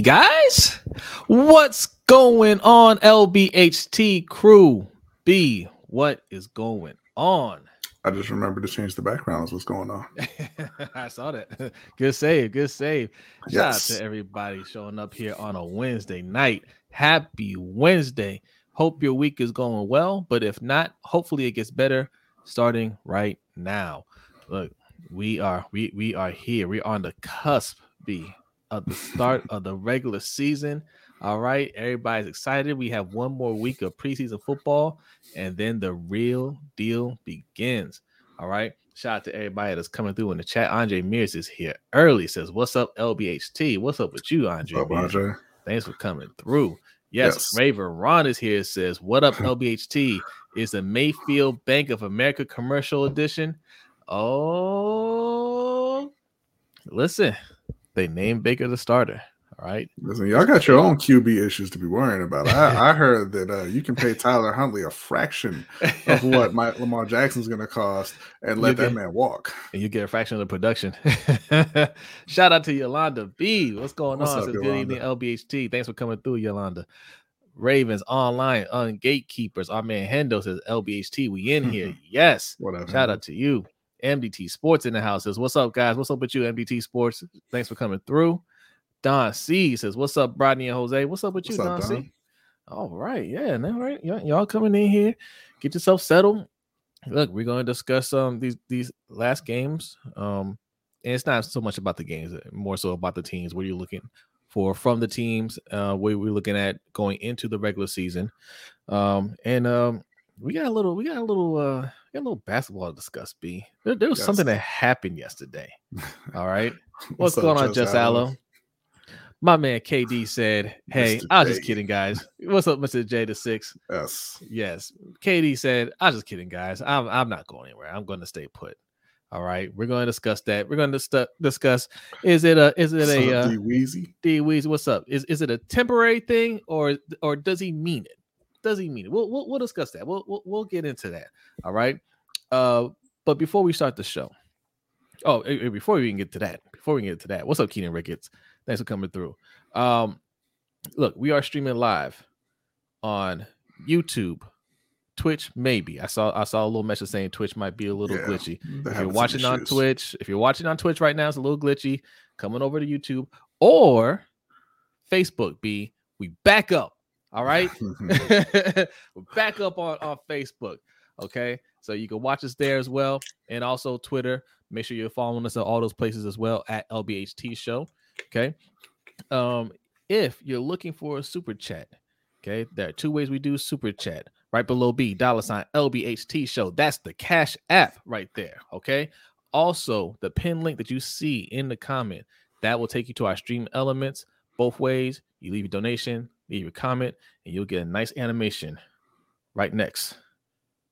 Hey guys, what's going on, LBHT crew? B, what is going on? I just remembered to change the backgrounds. What's going on? I saw that. Good save, good save. Shout Yes. out to everybody showing up here on a Wednesday night. Happy Wednesday. Hope your week is going well, but if not, hopefully it gets better starting right now. Look, we are we we are here. We're on the cusp B of the start of the regular season. All right, everybody's excited. We have one more week of preseason football, and then the real deal begins. All right. Shout out to everybody that's coming through in the chat. Andre Mears is here early. Says, What's up, LBHT? What's up with you, Andre? Up, Andre? Thanks for coming through. Yes, Yes. Raven Ron is here. Says, What up, LBHT? Is the Mayfield Bank of America commercial edition? Oh, listen, they named Baker the starter. All right. Listen, y'all got your own QB issues to be worrying about. I, I heard that uh, you can pay Tyler Huntley a fraction of what my, Lamar Jackson's going to cost and let You that get- man walk. and you get a fraction of the production. Shout out to Yolanda B. What's going What's on? up, Says, Good evening, LBHT. Thanks for coming through, Yolanda. Ravens online on gatekeepers. Our man Hendo says LBHT. We in here. yes. Whatever. Shout out to you. MDT Sports in the house says, What's up, guys? What's up with you, MDT Sports? Thanks for coming through. Don C says, What's up, Rodney and Jose? What's up with you, up, Don, C? All right, yeah, all right. Y'all, y'all coming in here, get yourself settled. Look, we're going to discuss um these these last games. Um, and it's not so much about the games, uh, more so about the teams. What are you looking for from the teams? Uh, what we're looking at going into the regular season. Um, and um, we got a little, we got a little, uh, we got a little basketball to discuss. B, there, there was Yes. something that happened yesterday. All right, what's, up, going on, Just Allo? My man KD said, "Hey, Mr. I was just kidding, guys. What's up, Mister J the Six? Yes. Yes, KD said, I was just kidding, guys. I'm I'm not going anywhere. I'm going to stay put. All right, we're going to discuss that. We're going to stu- discuss is it a is it a uh, D Weezy. D Weezy, what's up? Is is it a temporary thing or or does he mean it? Does he mean it? We'll we'll, we'll discuss that. We'll, we'll we'll get into that. All right. Uh, but before we start the show, oh, before we even get to that, before we get to that, what's up, Keenan Ricketts? Thanks for coming through. Um, look, we are streaming live on YouTube, Twitch. Maybe I saw I saw a little message saying Twitch might be a little Yeah, glitchy if you're watching on. Twitch, if you're watching on Twitch right now, it's a little glitchy. Coming over to YouTube or Facebook, B, we back up. All right. We're back up on, on Facebook. Okay. So you can watch us there as well. And also Twitter. Make sure you're following us at all those places as well at LBHT Show. Okay. Um, if you're looking for a super chat, okay, there are two ways we do super chat. Right below B, dollar sign LBHT show. That's the cash app right there. Okay. Also, the pin link that you see in the comment that will take you to our stream elements both ways. You leave your donation, leave a comment, and you'll get a nice animation right next.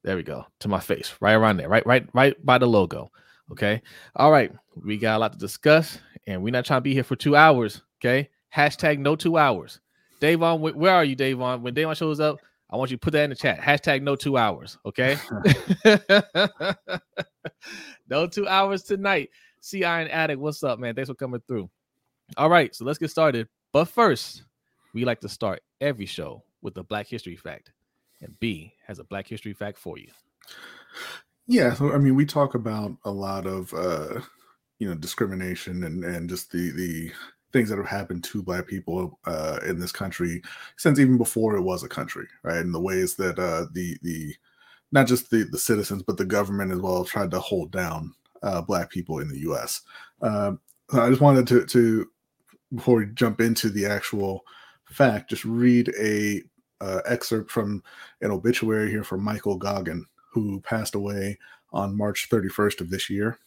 There we go to my face, right around there, right, right, right by the logo. Okay. All right. We got a lot to discuss, and we're not trying to be here for two hours. Okay. Hashtag no two hours. Davon, wh- where are you, Davon? When Davon shows up, I want you to put that in the chat. Hashtag no two hours. Okay. no two hours tonight. See Iron Addict, what's up, man? Thanks for coming through. All right, so let's get started. But first, we like to start every show with a Black History fact, and B has a Black History fact for you. Yeah, so I mean, we talk about a lot of uh, you know discrimination and and just the the things that have happened to Black people uh, in this country since even before it was a country, right? And the ways that uh, the the not just the the citizens but the government as well tried to hold down uh, Black people in the U.S. Um, so I just wanted to to before we jump into the actual fact, just read a uh, excerpt from an obituary here from Michael Goggin, who passed away on March 31st of this year.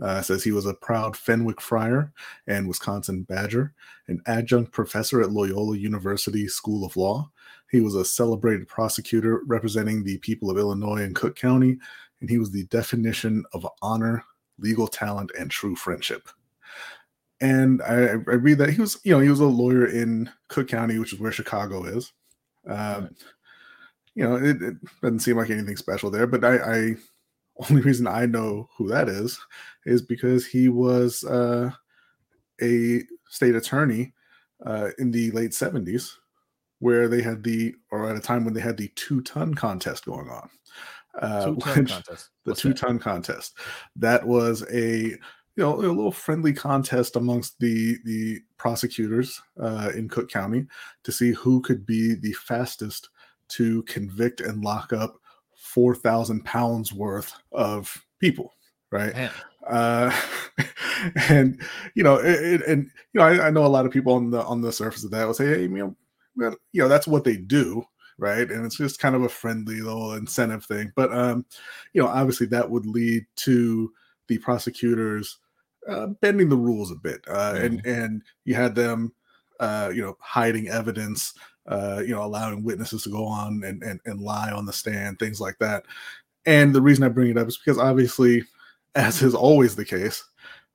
Uh, says he was a proud Fenwick Friar and Wisconsin Badger, an adjunct professor at Loyola University School of Law. He was a celebrated prosecutor representing the people of Illinois and Cook County, and he was the definition of honor, legal talent, and true friendship. And I, I read that he was, you know, he was a lawyer in Cook County, which is where Chicago is. Um, Right. You know, it, it doesn't seem like anything special there, but I, I only reason I know who that is is because he was uh, a state attorney uh, in the late 70s where they had the, or at a time when they had the two ton contest going on. Uh, Two-ton contest. the two-ton contest. That was a you know a little friendly contest amongst the the prosecutors uh, in Cook County to see who could be the fastest to convict and lock up four thousand pounds worth of people. Right uh, and you know, it, it- and you know, I, I know a lot of people on the on the surface of that will say, hey, you know, you know, that's what they do, right? And it's just kind of a friendly little incentive thing. But um, you know, obviously that would lead to the prosecutors uh, bending the rules a bit, uh, and and you had them, uh, you know, hiding evidence. Uh, you know, allowing witnesses to go on and, and and lie on the stand, things like that. And the reason I bring it up is because obviously as is always the case,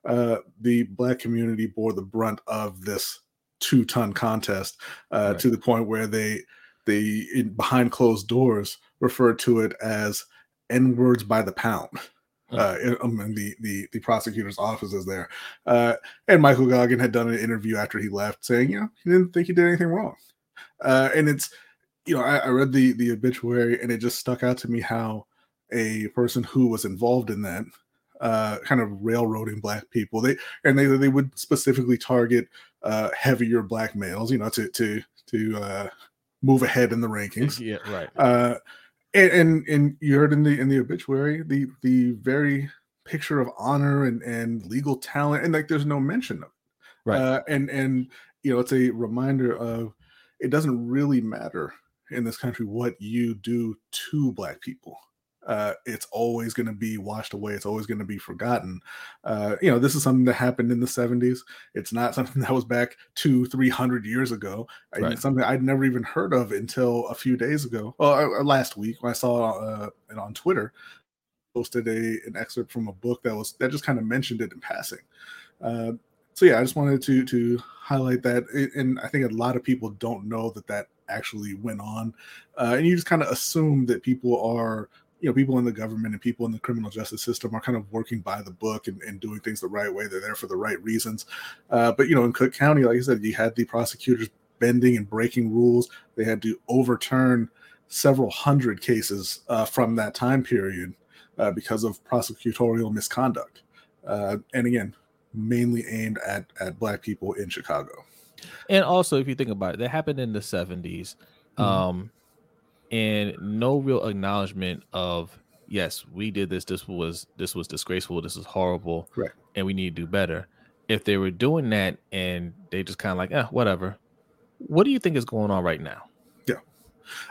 uh, the black community bore the brunt of this two ton contest uh, Right. to the point where they they in, behind closed doors referred to it as n words by the pound. Uh, in, in the, the the prosecutor's offices there, uh, and Michael Goggin had done an interview after he left, saying, you know, he didn't think he did anything wrong, uh, and it's, you know, I, I read the the obituary, and it just stuck out to me how a person who was involved in that uh, kind of railroading black people. They and they they would specifically target uh, heavier black males, you know, to to to uh, move ahead in the rankings. yeah, right. Uh, and, and and you heard in the in the obituary the the very picture of honor and and legal talent, and like there's no mention of it. Right. Uh, and and you know it's a reminder of it doesn't really matter in this country what you do to black people uh, it's always going to be washed away. It's always going to be forgotten. Uh, you know, this is something that happened in the 70s. It's not something that was back two, three hundred years ago. Right. It's something I'd never even heard of until a few days ago, or uh, last week when I saw uh, it on Twitter. Posted a an excerpt from a book that was that just kind of mentioned it in passing. Uh, so yeah, I just wanted to to highlight that, and I think a lot of people don't know that that actually went on, uh, and you just kind of assume that people are you know people in the government and people in the criminal justice system are kind of working by the book and, and doing things the right way. They're there for the right reasons. Uh, but you know in cook county like i said you had the prosecutors bending and breaking rules. They had to overturn several hundred cases uh, from that time period uh, because of prosecutorial misconduct. Uh, and again mainly aimed at at black people in chicago. And also, if you think about it, that happened in the 70s. Mhm. Um, and no real acknowledgement of yes, we did this. This was this was disgraceful. This is horrible. Right. And we need to do better. If they were doing that and they just kind of like, eh, whatever. What do you think is going on right now? Yeah,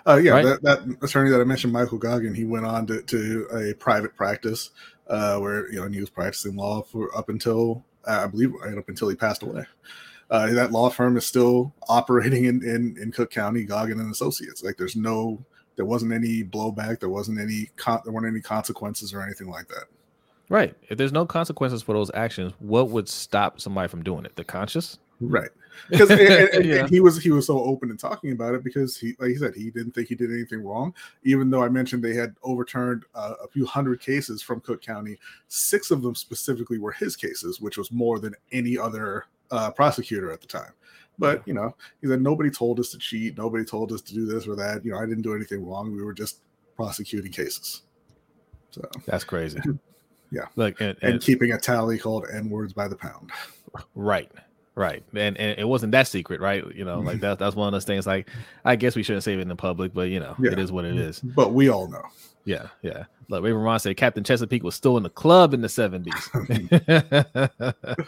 uh, yeah, Right. that, that attorney that I mentioned, Michael Goggin, he went on to, to a private practice uh, where you know and he was practicing law for up until uh, I believe right up until he passed away. Uh, that law firm is still operating in, in in Cook County, Goggin and Associates. Like there's no, there wasn't any blowback, there wasn't any, con- there weren't any consequences or anything like that. Right. If there's no consequences for those actions, what would stop somebody from doing it? The conscious? Right. Because and, and- and Yeah. he was he was so open in talking about it because he like he said he didn't think he did anything wrong. Even though I mentioned they had overturned uh, a few hundred cases from Cook County, six of them specifically were his cases, which was more than any other uh, prosecutor at the time. But you know, he said nobody told us to cheat, nobody told us to do this or that. You know, I didn't do anything wrong. We were just prosecuting cases. So That's crazy. Yeah. Like and, and and- keeping a tally called N words by the pound. right. Right. And, and it wasn't that secret, right? You know, like that that's one of those things like I guess we shouldn't say it in the public, but you know, Yeah. it is what it is. But we all know. Yeah, yeah. Like Raven Ron said, Captain Chesapeake was still in the club in the seventies.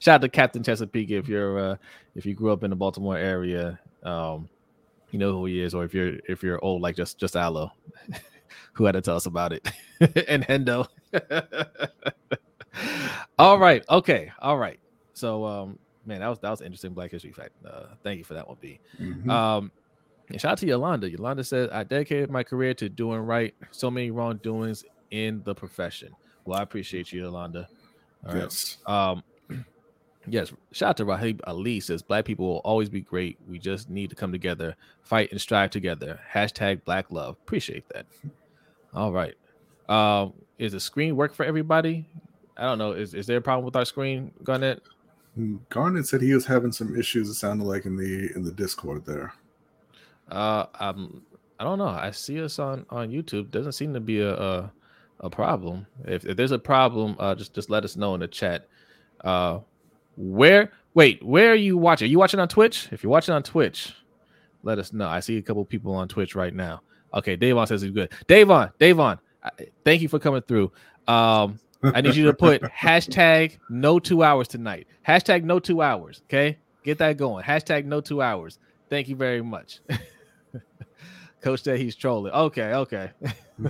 Shout out to Captain Chesapeake if you're uh, if you grew up in the Baltimore area, um, you know who he is, or if you're if you're old like just just Aloe, who had to tell us about it, and Hendo. all right, okay, all right. So, um, man, that was that was an interesting Black History fact. Uh, thank you for that one, B. Mhm. Um, and shout out to Yolanda. Yolanda says, I dedicated my career to doing right. So many wrongdoings in the profession. Well, I appreciate you, Yolanda. All right. yes. Um, yes. Shout out to Rahib Ali says, Black people will always be great. We just need to come together, fight and strive together. Hashtag Black Love. Appreciate that. All right. Um, is the screen work for everybody? I don't know. Is, is there a problem with our screen, Garnet? Garnet said he was having some issues. It sounded like in the in the Discord there. Uh, um, I don't know. I see us on on YouTube. Doesn't seem to be a a, a problem. If, if there's a problem, uh, just just let us know in the chat. Uh, where? Wait, where are you watching? Are you watching on Twitch? If you're watching on Twitch, let us know. I see a couple people on Twitch right now. Okay, Davon says he's good. Davon, Davon, thank you for coming through. Um, I need you to put hashtag no two hours tonight. Hashtag no two hours. Okay, get that going. Hashtag no two hours. Thank you very much. Coach said he's trolling. Okay, okay.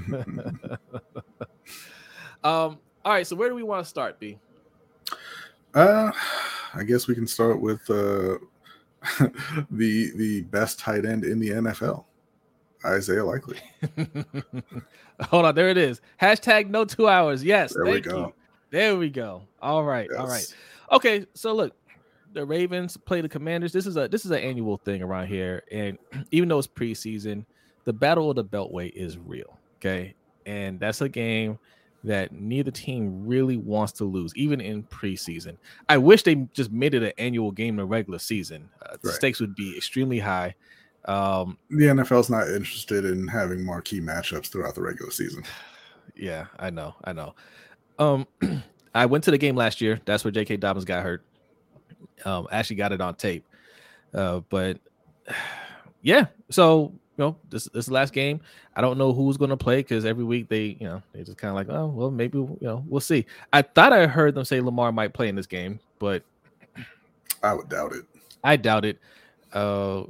um, all right. So where do we want to start, B? Uh, I guess we can start with uh the the best tight end in the NFL, Isaiah Likely. Hold on, there it is. Hashtag no two hours. Yes, there we go. You. There we go. All right, yes. all right. Okay, so look, the Ravens play the Commanders. This is a this is an annual thing around here, and even though it's preseason, the battle of the Beltway is real. Okay, and that's a game that neither team really wants to lose, even in preseason. I wish they just made it an annual game in the regular season. Uh, the right. stakes would be extremely high. Um, the NFL's not interested in having marquee matchups throughout the regular season. Yeah, I know, I know. Um, I went to the game last year. That's where J.K. Dobbins got hurt. Um, actually got it on tape. Uh, but yeah, so you know, this this last game. I don't know who's going to play because every week they, you know, they just kind of like, oh, well, maybe you know, we'll see. I thought I heard them say Lamar might play in this game, but I would doubt it. I doubt it. Uh,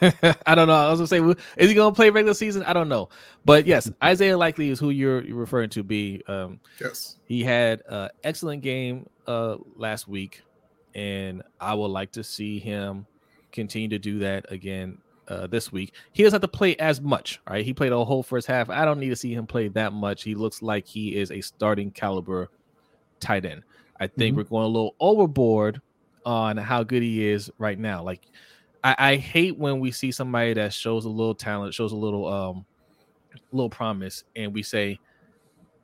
I don't know. I was gonna say, is he gonna play regular season? I don't know, but yes, Isaiah Likely is who you're, you're referring to. Be um, yes, he had an excellent game uh last week, and I would like to see him continue to do that again uh, this week. He doesn't have to play as much, right? He played a whole first half. I don't need to see him play that much. He looks like he is a starting caliber tight end. I think mm-hmm. we're going a little overboard on how good he is right now. Like I, I hate when we see somebody that shows a little talent, shows a little um little promise, and we say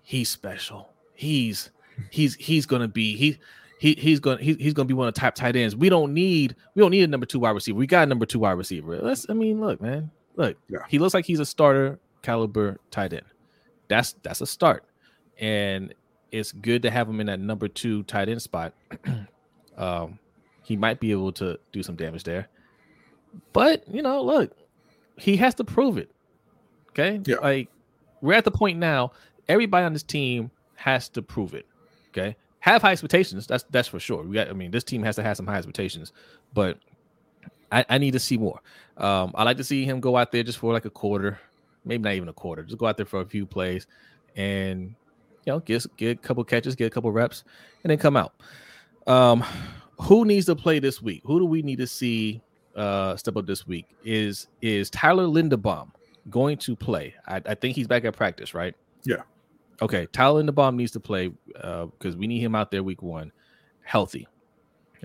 he's special. He's he's he's gonna be he he he's gonna he, he's gonna be one of the top tight ends. We don't need we don't need a number two wide receiver. We got a number two wide receiver. Let's I mean, look, man, look, yeah. he looks like he's a starter caliber tight end. That's that's a start, and it's good to have him in that number two tight end spot. um, he might be able to do some damage there. But you know, look, he has to prove it. Okay. Yeah. Like we're at the point now, everybody on this team has to prove it. Okay. Have high expectations. That's that's for sure. We got I mean, this team has to have some high expectations, but I, I need to see more. Um, I like to see him go out there just for like a quarter, maybe not even a quarter. Just go out there for a few plays and you know, get get a couple catches, get a couple reps, and then come out. Um, who needs to play this week? Who do we need to see uh, step up this week is is Tyler Linderbaum going to play? I, I think he's back at practice, right? Yeah. Okay, Tyler Linderbaum needs to play because uh, we need him out there week one, healthy.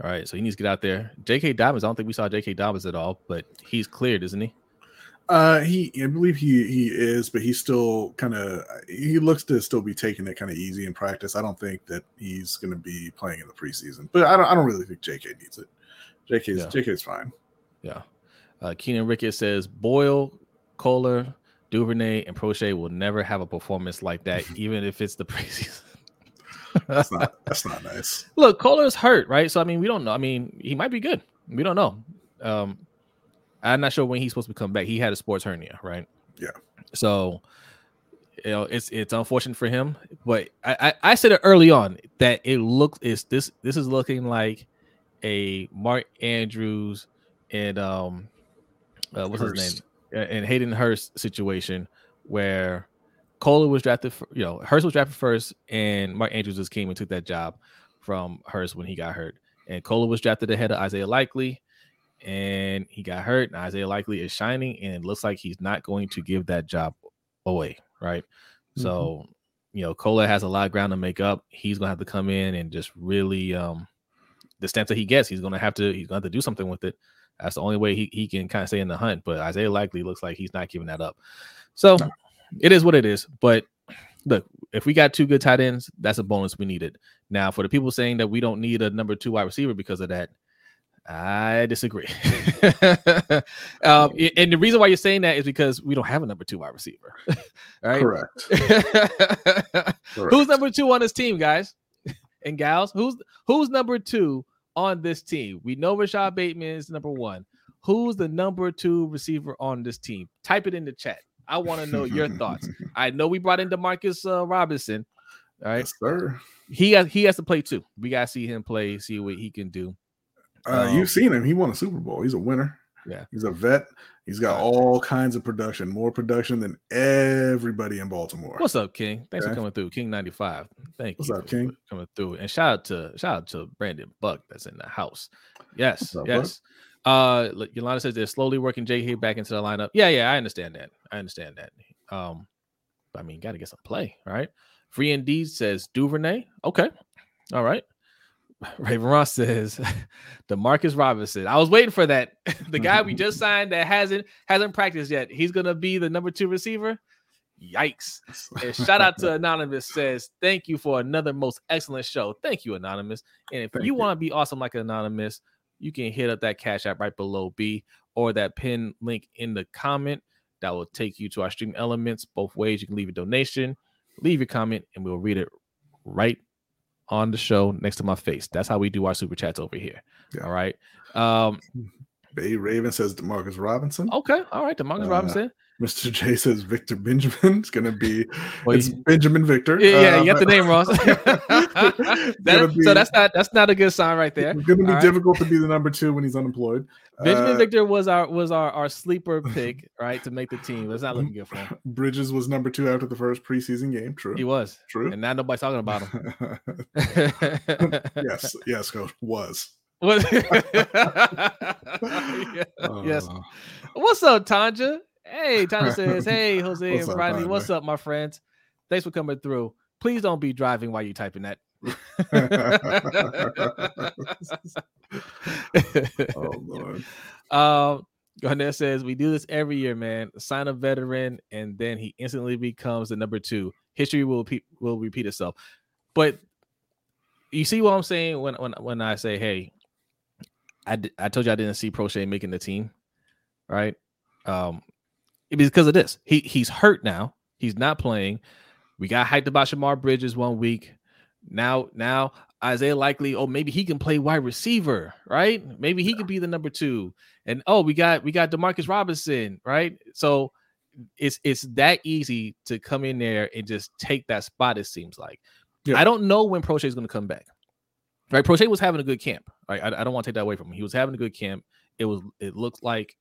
All right, so he needs to get out there. J.K. Dobbins, I don't think we saw J.K. Dobbins at all, but he's cleared, isn't he? Uh, he, I believe he he is, but he's still kind of he looks to still be taking it kind of easy in practice. I don't think that he's going to be playing in the preseason, but I don't I don't really think J.K. needs it. J.K. Yeah. J.K. is fine. Yeah. Uh, Keenan Ricketts says Boyle, Kolar, Duvernay, and Proche will never have a performance like that, even if it's the preseason. that's not that's not nice. Look, Kolar's hurt, right? So I mean, we don't know. I mean, he might be good. We don't know. Um, I'm not sure when he's supposed to come back. He had a sports hernia, right? Yeah. So you know, it's it's unfortunate for him, but I, I, I said it early on that it looks is this this is looking like a Mark Andrews and um, uh, what's Hurst. his name? And Hayden Hurst situation where Kolar was drafted, for, you know, Hurst was drafted first, and Mark Andrews just came and took that job from Hurst when he got hurt. And Kolar was drafted ahead of Isaiah Likely, and he got hurt. And Isaiah Likely is shining, and it looks like he's not going to give that job away, right? Mm-hmm. So, you know, Kolar has a lot of ground to make up. He's gonna have to come in and just really, um, the stance that he gets, he's gonna have to, he's gonna have to do something with it. That's the only way he, he can kind of stay in the hunt. But Isaiah Likely looks like he's not giving that up. So it is what it is. But look, if we got two good tight ends, that's a bonus we needed. Now, for the people saying that we don't need a number two wide receiver because of that, I disagree. um, and the reason why you're saying that is because we don't have a number two wide receiver. right? Correct. Correct. Who's number two on this team, guys and gals? Who's who's number two on this team? We know Rashod Bateman is number one. Who's the number two receiver on this team? Type it in the chat. I want to know your thoughts. I know we brought in Demarcus uh, Robinson. All right, yes, sir. He has he has to play too. We gotta see him play, see what he can do. Uh, um, you've seen him. He won a Super Bowl. He's a winner. Yeah. He's a vet. He's got all kinds of production, more production than everybody in Baltimore. What's up, King? Thanks okay. for coming through. King 95. Thank What's you. What's up, King? Coming through. And shout out to shout out to Brandon Buck that's in the house. Yes, up, yes. Uh Yolanda says they're slowly working Jay here back into the lineup. Yeah, yeah, I understand that. I understand that. Um, I mean, gotta get some play, right? Free indeed says Duvernay. Okay. All right. Raven Ross says Demarcus Robinson. I was waiting for that. the guy we just signed that hasn't hasn't practiced yet. He's gonna be the number two receiver. Yikes. And shout out to Anonymous says, Thank you for another most excellent show. Thank you, Anonymous. And if Thank you, you. want to be awesome like Anonymous, you can hit up that cash app right below B or that pin link in the comment that will take you to our stream elements. Both ways you can leave a donation, leave your comment, and we'll read it right on the show next to my face. That's how we do our super chats over here. Yeah. All right. Um Bay Raven says Demarcus Robinson. Okay. All right. Demarcus uh, Robinson. Mr. J says Victor Benjamin. It's going to be well, it's Binjimen Victor. Yeah, yeah uh, you got the name, Ross. that, be, so that's not that's not a good sign right there. It's going to be All difficult right. to be the number two when he's unemployed. Binjimen uh, Victor was our was our, our sleeper pick, right, to make the team. That's not looking good for him. Bridges was number two after the first preseason game. True, he was true, and now nobody's talking about him. yes, yes, coach was. Yes. Uh, What's up, Tanja? Hey, Tanja says, "Hey, Jose what's and Riley, what's up, my friends? Thanks for coming through. Please don't be driving while you're typing that." oh Lord. Um, Garnett says we do this every year, man. Sign a veteran, and then he instantly becomes the number two. History will repeat will repeat itself. But you see what I'm saying when when when I say, hey, I, I told you I didn't see Proche making the team, right? Um, because of this. He he's hurt now. He's not playing. We got hyped about Shemar Bridges one week. Now now Isaiah Likely. Oh, maybe he can play wide receiver, right? Maybe he could be the number two. And oh, we got we got Demarcus Robinson, right? So it's it's that easy to come in there and just take that spot. It seems like. Yeah. I don't know when Proche is going to come back. Right, Proche was having a good camp. Right, I, I don't want to take that away from him. He was having a good camp. It was. It looked like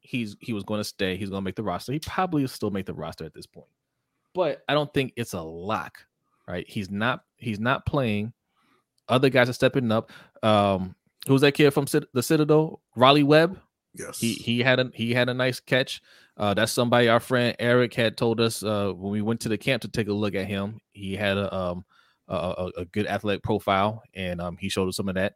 he's he was going to stay. He's going to make the roster. He probably will still make the roster at this point. But I don't think it's a lock. Right, he's not. He's not playing. Other guys are stepping up. Um, who's that kid from the Citadel? Raleigh Webb. Yes, he he had a he had a nice catch. Uh, that's somebody our friend Eric had told us uh, when we went to the camp to take a look at him. He had a um a, a good athletic profile, and um, he showed us some of that.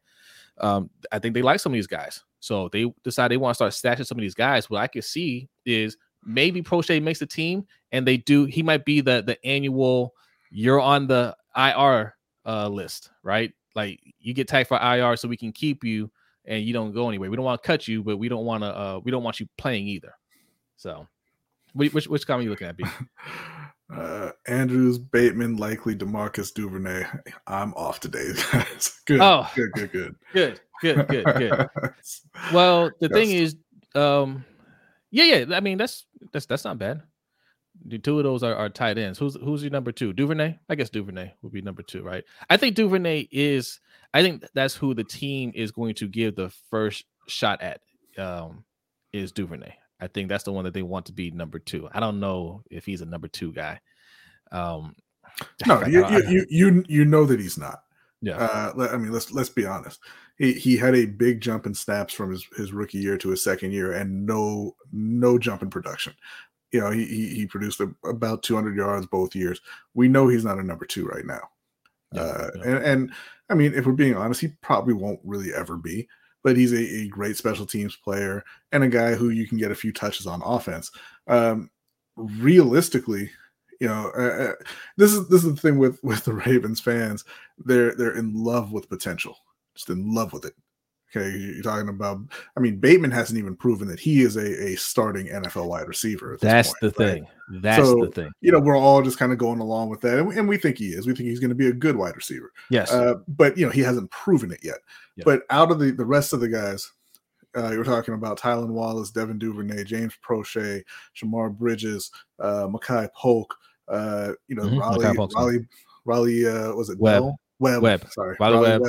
Um, I think they like some of these guys, so they decide they want to start stashing some of these guys. What I can see is maybe Proche makes the team, and they do. He might be the the annual. You're on the IR uh, list, right? Like you get tagged for IR, so we can keep you, and you don't go anywhere. We don't want to cut you, but we don't want to. Uh, we don't want you playing either. So, which which, which comment are you looking at? B? Uh, Andrews, Bateman, likely Demarcus Duvernay. I'm off today, guys. Good. Oh, good, good, good, good, good, good, good. well, the yes. thing is, um, yeah, yeah. I mean, that's that's that's not bad. The two of those are, are tight ends. Who's who's your number two? Duvernay. I guess Duvernay would be number two, right? I think Duvernay is. I think that's who the team is going to give the first shot at. Um, is Duvernay. I think that's the one that they want to be number two. I don't know if he's a number two guy. Um, no, you, you, you you know that he's not. Yeah. Uh, I mean, let's let's be honest. He he had a big jump in snaps from his, his rookie year to his second year, and no no jump in production. You know, he he, he produced a, about 200 yards both years. We know he's not a number two right now. Yeah, uh, yeah. And, and I mean, if we're being honest, he probably won't really ever be but he's a, a, great special teams player and a guy who you can get a few touches on offense. Um, realistically, You know, uh, uh, this is this is the thing with with the Ravens fans. They're they're in love with potential, just in love with it. Okay, you're talking about. I mean, Bateman hasn't even proven that he is a, a starting NFL wide receiver. That's point, the right? thing. That's So, the thing. You know, we're all just kind of going along with that, and we, and we think he is. We think he's going to be a good wide receiver. Yes. Uh, but you know, he hasn't proven it yet. Yeah. But out of the the rest of the guys, uh, you're talking about Tylan Wallace, Devin Duvernay, James Proche, Shemar Bridges, uh, Makai Polk. Uh, you know, Mhm, Makai Raleigh, Raleigh, Raleigh. Uh, was it Webb. Webb? Webb. Sorry, Raleigh Webb.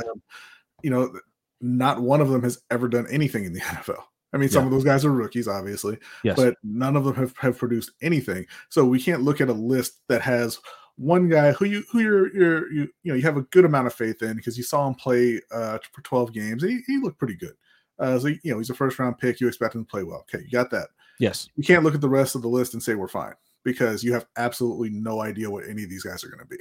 You know, not one of them has ever done anything in the NFL. I mean, some Yeah. of those guys are rookies, obviously, yes. but none of them have, have produced anything. So we can't look at a list that has one guy who you who you're you're you, you know you have a good amount of faith in because you saw him play uh, for 12 games and he, he looked pretty good. Uh, so you know he's a first round pick. You expect him to play well. Okay, you got that. yes. You can't look at the rest of the list and say we're fine because you have absolutely no idea what any of these guys are going to be.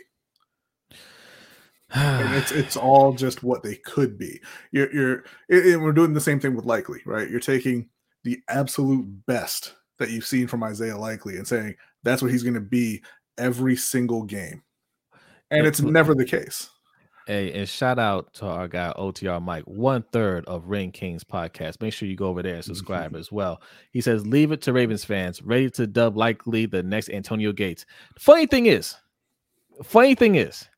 And it's it's all just what they could be. You're you're and- we're doing the same thing with Likely, right? You're taking the absolute best that you've seen from Isaiah Likely and saying that's what he's going to be every single game, and it's never the case. Hey, and shout out to our guy OTR Mike, one third of Ring Kings podcast. Make sure you go over there and subscribe mm-hmm. as well. He says, "Leave it to Ravens fans, ready to dub likely the next Antonio Gates." Funny thing is, funny thing is,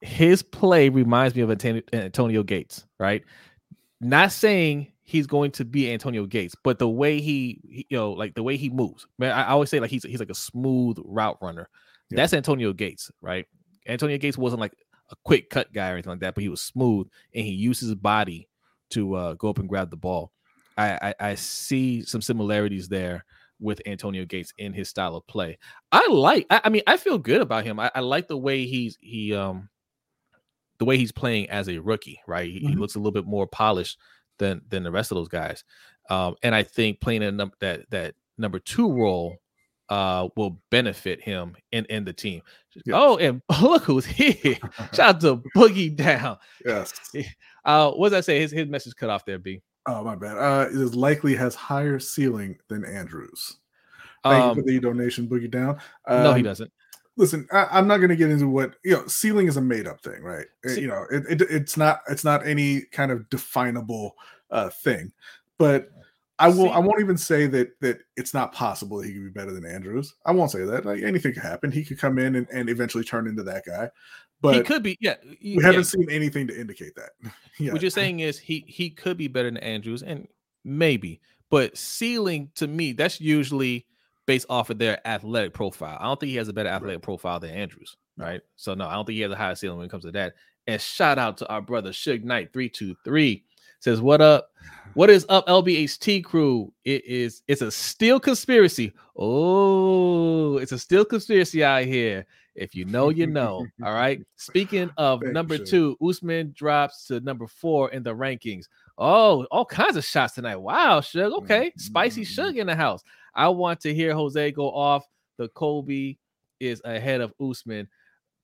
his play reminds me of Antonio, Gates. Right? Not saying he's going to be Antonio Gates, but the way he, he- you know, like the way he moves. Man, I I always say like he's he's like a smooth route runner. Yeah. That's Antonio Gates, right? Antonio Gates wasn't like a quick cut guy or anything like that, but he was smooth and he used his body to uh, go up and grab the ball. I, I I see some similarities there with Antonio Gates in his style of play. I like. I, I mean, I feel good about him. I, I like the way he's he um the way he's playing as a rookie. Right, he, he Mhm. looks a little bit more polished than than the rest of those guys. Um, and I think playing a num- that that number two role uh will benefit him and and the team. Yeah. Oh, and look who's here! Shout out to Boogie Down. Yes. Uh, what did I say? His his message cut off there. B. Oh my bad. Uh, it is likely has higher ceiling than Andrews. Thank you Um, for the donation, Boogie Down. no, he Um, doesn't. Listen I, i'm not going to get into what you know ceiling is a made up thing right? Uh, See- you know it, it, it's not it's not any kind of definable uh thing. But i will i won't even say that that it's not possible that he could be better than andrews. I won't say that. Like anything could happen. He could come in and, and eventually turn into that guy. But he could be. Yeah, we haven't seen anything to indicate that. Yeah. What you're saying is he he could be better than Andrews, and maybe, but ceiling to me that's usually based off of their athletic profile. I don't think he has a better athletic profile than Andrews, right? So no, I don't think he has a higher ceiling when it comes to that. And shout out to our brother Suge Knight three two three says, "What up? What is up, LBHT crew? It is it's a steel conspiracy. Oh, it's a steel conspiracy out here. If you know, you know. All right. Speaking of Thank number Suge. two, Usman drops to number four in the rankings. Oh, all kinds of shots tonight. Wow, Suge. Okay. Spicy Mhm. Suge in the house. I want to hear Jose go off. The Colby is ahead of Usman.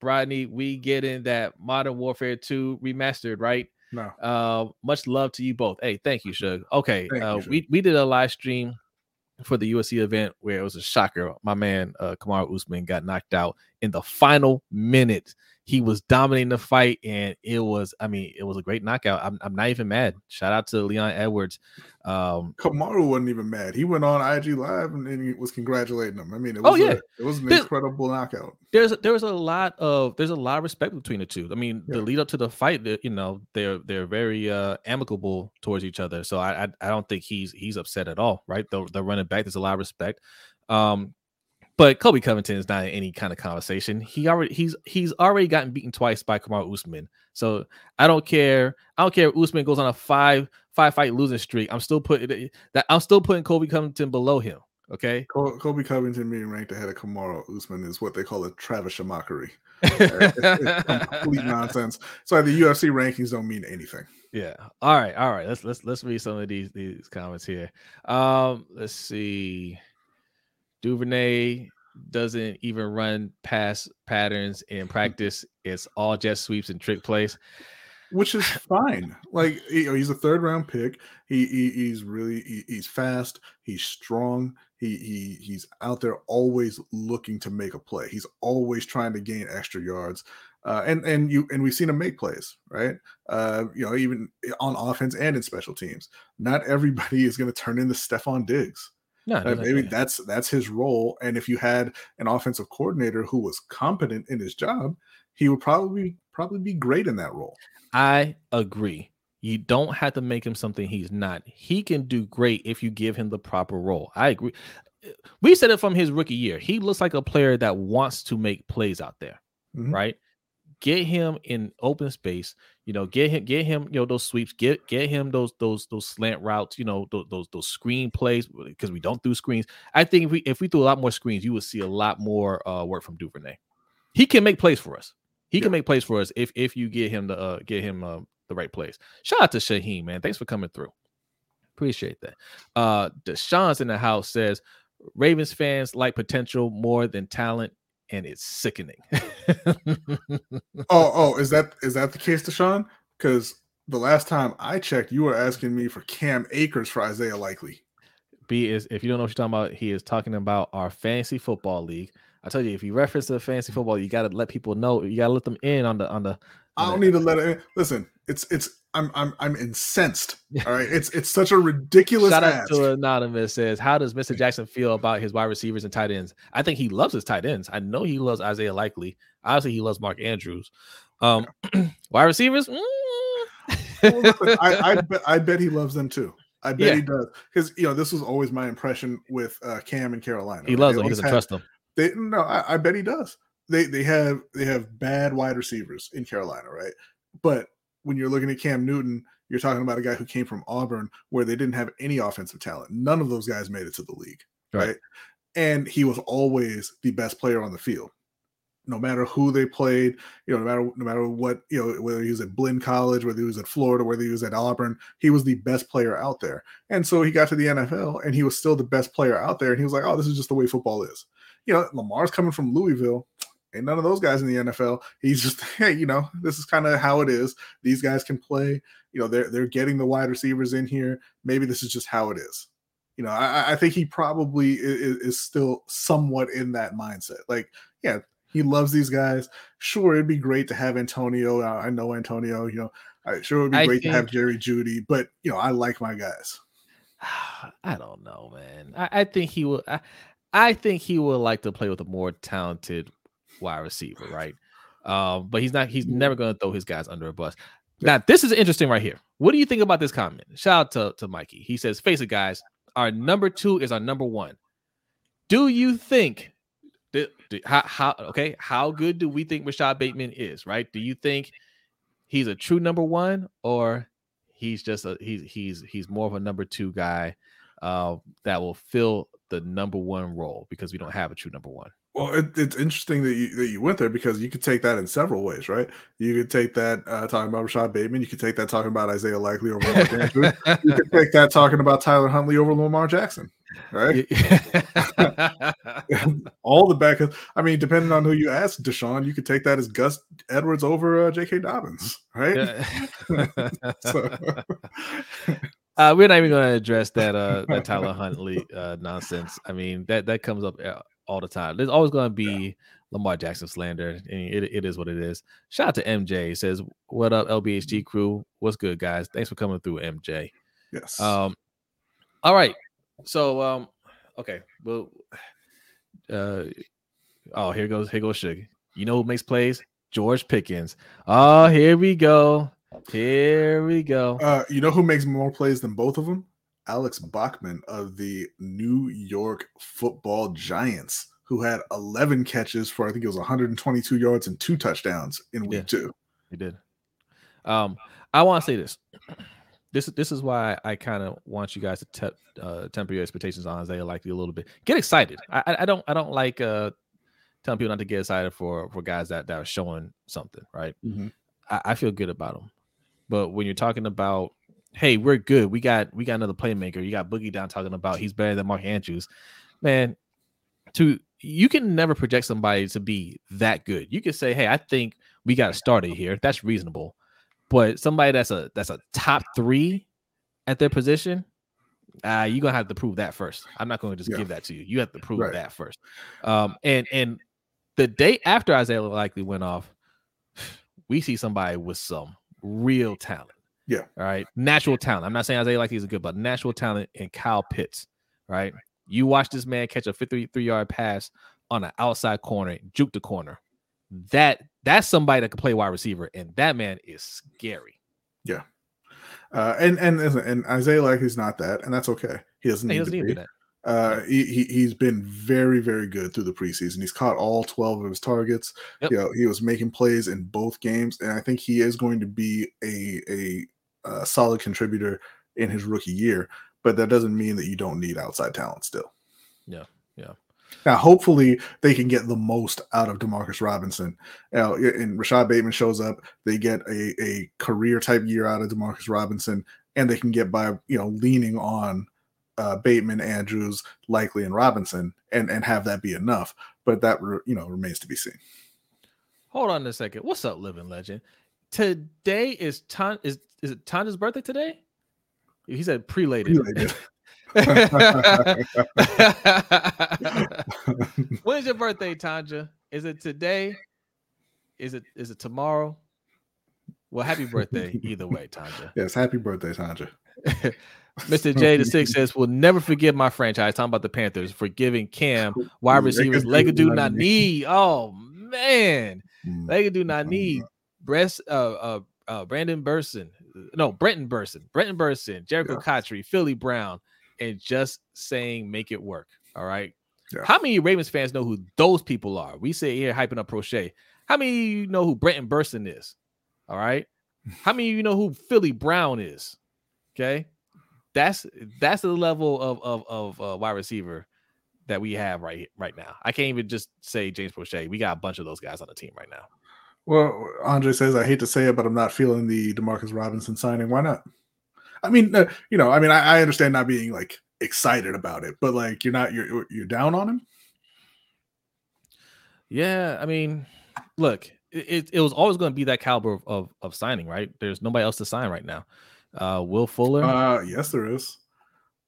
Rodney, we getting that Modern Warfare 2 remastered, right? no Uh, much love to you both. Hey, thank you, Suge. Okay, Thank you, uh, Suge. we we did a live stream for the UFC event where it was a shocker. My man, uh, Kamaru Usman got knocked out in the final minute. He was dominating the fight, and it was, I mean, it was a great knockout. I'm, I'm not even mad. Shout out to Leon Edwards. Um, Kamaru wasn't even mad. He went on IG live and, and he was congratulating him. I mean, it was Oh, yeah. a, it was an This- incredible knockout. there's there's a lot of there's a lot of respect between the two. I mean, the lead up to the fight, you know, they're they're very uh amicable towards each other. So I I, I don't think he's he's upset at all, right? They're, they're running back. There's a lot of respect. Um, but Colby Covington is not in any kind of conversation. He already he's he's already gotten beaten twice by Kamaru Usman. So I don't care. I don't care if Usman goes on a five five fight losing streak. I'm still putting that I'm still putting Colby Covington below him. Okay. Colby Covington being ranked ahead of Kamaru Usman is what they call a Travis mockery. complete nonsense. So the UFC rankings don't mean anything. Yeah. All right. All right. Let's let's let's read some of these these comments here. Um, let's see. Duvernay doesn't even run pass patterns in practice. It's all jet sweeps and trick plays. which is fine. Like you know, he's a third round pick. He, he he's really he- he's fast. He's strong. He he he's out there always looking to make a play. He's always trying to gain extra yards. Uh, and and you and we've seen him make plays, right? Uh, you know, even on offense and in special teams. Not everybody is going to turn into Stefon Diggs. No, uh, maybe that's that's his role. And if you had an offensive coordinator who was competent in his job, he would probably probably be great in that role. I agree. You don't have to make him something he's not. He can do great if you give him the proper role. I agree. We said it from his rookie year. He looks like a player that wants to make plays out there, mm-hmm. right? Get him in open space. You know, get him, get him, you know, those sweeps. Get get him those those those slant routes. You know, those those, those screen plays because we don't do screens. I think if we if we do a lot more screens, you will see a lot more uh, work from Duvernay. He can make plays for us. He yeah. can make plays for us if if you get him to uh, get him uh, the right place. Shout out to Shaheen, man. Thanks for coming through. Appreciate that. Uh Deshaun's in the house says Ravens fans like potential more than talent, and it's sickening. oh, oh, is that is that the case, Deshaun? Because the last time I checked, you were asking me for Cam Akers for Isaiah Likely. B is if you don't know what you're talking about, he is talking about our fantasy football league. I told you if you reference the fantasy football, you gotta let people know. You gotta let them in on the on the. On I don't the, need to let it in. Listen, it's it's I'm I'm I'm incensed. All right, it's it's such a ridiculous. Shout ask. out to anonymous says, how does Mr. Jackson feel about his wide receivers and tight ends? I think he loves his tight ends. I know he loves Isaiah Likely. Obviously, he loves Mark Andrews. Um, wide receivers. Mm. well, listen, I, I bet I bet he loves them too. I bet yeah. he does because you know this was always my impression with uh, Cam in Carolina. He right? loves them. He doesn't have, trust them. They no, I, I bet he does. They they have they have bad wide receivers in Carolina, right? But when you're looking at Cam Newton, you're talking about a guy who came from Auburn where they didn't have any offensive talent. None of those guys made it to the league, right? right? And he was always the best player on the field. No matter who they played, you know, no matter no matter what, you know, whether he was at Blinn College, whether he was at Florida, whether he was at Auburn, he was the best player out there. And so he got to the NFL and he was still the best player out there. And he was like, oh, this is just the way football is. You know, Lamar's coming from Louisville ain't none of those guys in the NFL. He's just, hey, you know, this is kind of how it is. These guys can play. You know, they're they're getting the wide receivers in here. Maybe this is just how it is. You know, I, I think he probably is, is still somewhat in that mindset. Like, yeah, he loves these guys. Sure, it'd be great to have Antonio. I know Antonio. You know, I, sure it'd be I great think, to have Jerry Jeudy, but you know, I like my guys. I don't know, man. I, I think he will. I, I think he would like to play with a more talented wide receiver, right? Um, but he's not. He's never going to throw his guys under a bus. Now, this is interesting right here. What do you think about this comment? Shout out to, to Mikey. He says, "Face it, guys. Our number two is our number one. Do you think that how, how okay? How good do we think Rashod Bateman is? Right? Do you think he's a true number one, or he's just a he's he's he's more of a number two guy uh, that will fill the number one role because we don't have a true number one?" Well, it, it's interesting that you that you went there because you could take that in several ways, right? You could take that uh, talking about Rashod Bateman. You could take that talking about Isaiah Likely over Mark Andrews. you could take that talking about Tyler Huntley over Lamar Jackson, right? All the backups. I mean, depending on who you ask, Deshaun, you could take that as Gus Edwards over uh, J.K. Dobbins, right? so. Uh, we're not even going to address that uh, that Tyler Huntley uh, nonsense. I mean that that comes up uh, all the time. There's always going to be yeah. Lamar Jackson slander. And it, it is what it is. Shout out to MJ. He says, What up, LBHT crew? What's good, guys? Thanks for coming through, MJ. Yes. Um, all right. So um, okay. Well uh oh here goes here goes Sugar. You know who makes plays? George Pickens. Oh, here we go. Here we go. Uh, you know who makes more plays than both of them? Alex Bachman of the New York Football Giants, who had 11 catches for I think it was 122 yards and two touchdowns in week yeah, two. He did. Um, I want to say this. This this is why I kind of want you guys to te- uh, temper your expectations on Isaiah Likely a little bit. Get excited. I, I don't I don't like uh, telling people not to get excited for for guys that that are showing something. Right. Mm-hmm. I, I feel good about them, but when you're talking about hey, we're good. We got we got another playmaker. You got Boogie down talking about he's better than Mark Andrews. Man, to you can never project somebody to be that good. You can say, hey, I think we got to start it here. That's reasonable. But somebody that's a that's a top three at their position, uh, you're gonna have to prove that first. I'm not gonna just Yeah. give that to you. You have to prove Right. that first. Um, and and the day after Isaiah likely went off, we see somebody with some real talent. Yeah. All right. Natural talent. I'm not saying Isaiah likely is a good, but natural talent in Kyle Pitts. Right. You watch this man catch a 53 yard pass on an outside corner, juke the corner. That that's somebody that can play wide receiver, and that man is scary. Yeah. Uh, and and and Isaiah Likely's not that, and that's okay. He doesn't He need doesn't to need to be. that. Uh, he, he he's been very very good through the preseason. He's caught all twelve of his targets. Yep. You know, he was making plays in both games, and I think he is going to be a a, uh solid contributor in his rookie year. But that doesn't mean that you don't need outside talent still. Yeah, yeah. Now, hopefully, they can get the most out of Demarcus Robinson. Now, and Rashod Bateman shows up. They get a, a career type year out of Demarcus Robinson, and they can get by, you know, leaning on uh, Bateman, Andrews, Likely, and Robinson, and and have that be enough. But that you know remains to be seen. Hold on a second. What's up, living legend? Today is Tan is is it Tanja's birthday today? He said prelated. Related. When's your birthday, Tanja? Is it today? Is it is it tomorrow? Well, happy birthday either way, Tanja. yes, happy birthday, Tanja. Mr. J the Six says, "Will never forgive my franchise." Talking about the Panthers for giving Cam wide receivers leg do not need. Oh man, Mm. leg do not need. Breast, uh, uh, uh, Brandon Bersin, no, Brenton Bersin, Brenton Bersin, Jericho Yeah. Cotchery, Philly Brown, and just saying make it work. All right. Yeah. How many Ravens fans know who those people are? We sit here hyping up Proche. How many of you know who Brenton Bersin is? All right. How many of you know who Philly Brown is? Okay. That's that's the level of of of uh, wide receiver that we have right right now. I can't even just say James Proche. We got a bunch of those guys on the team right now. Well, Andre says, I hate to say it, but I'm not feeling the Demarcus Robinson signing. Why not? I mean, uh, you know, I mean, I, I understand not being like excited about it, but like you're not, you're you're down on him. Yeah, I mean, look, it, it, was always going to be that caliber of, of of signing, right? There's nobody else to sign right now. Uh Will Fuller. Uh, yes, there is.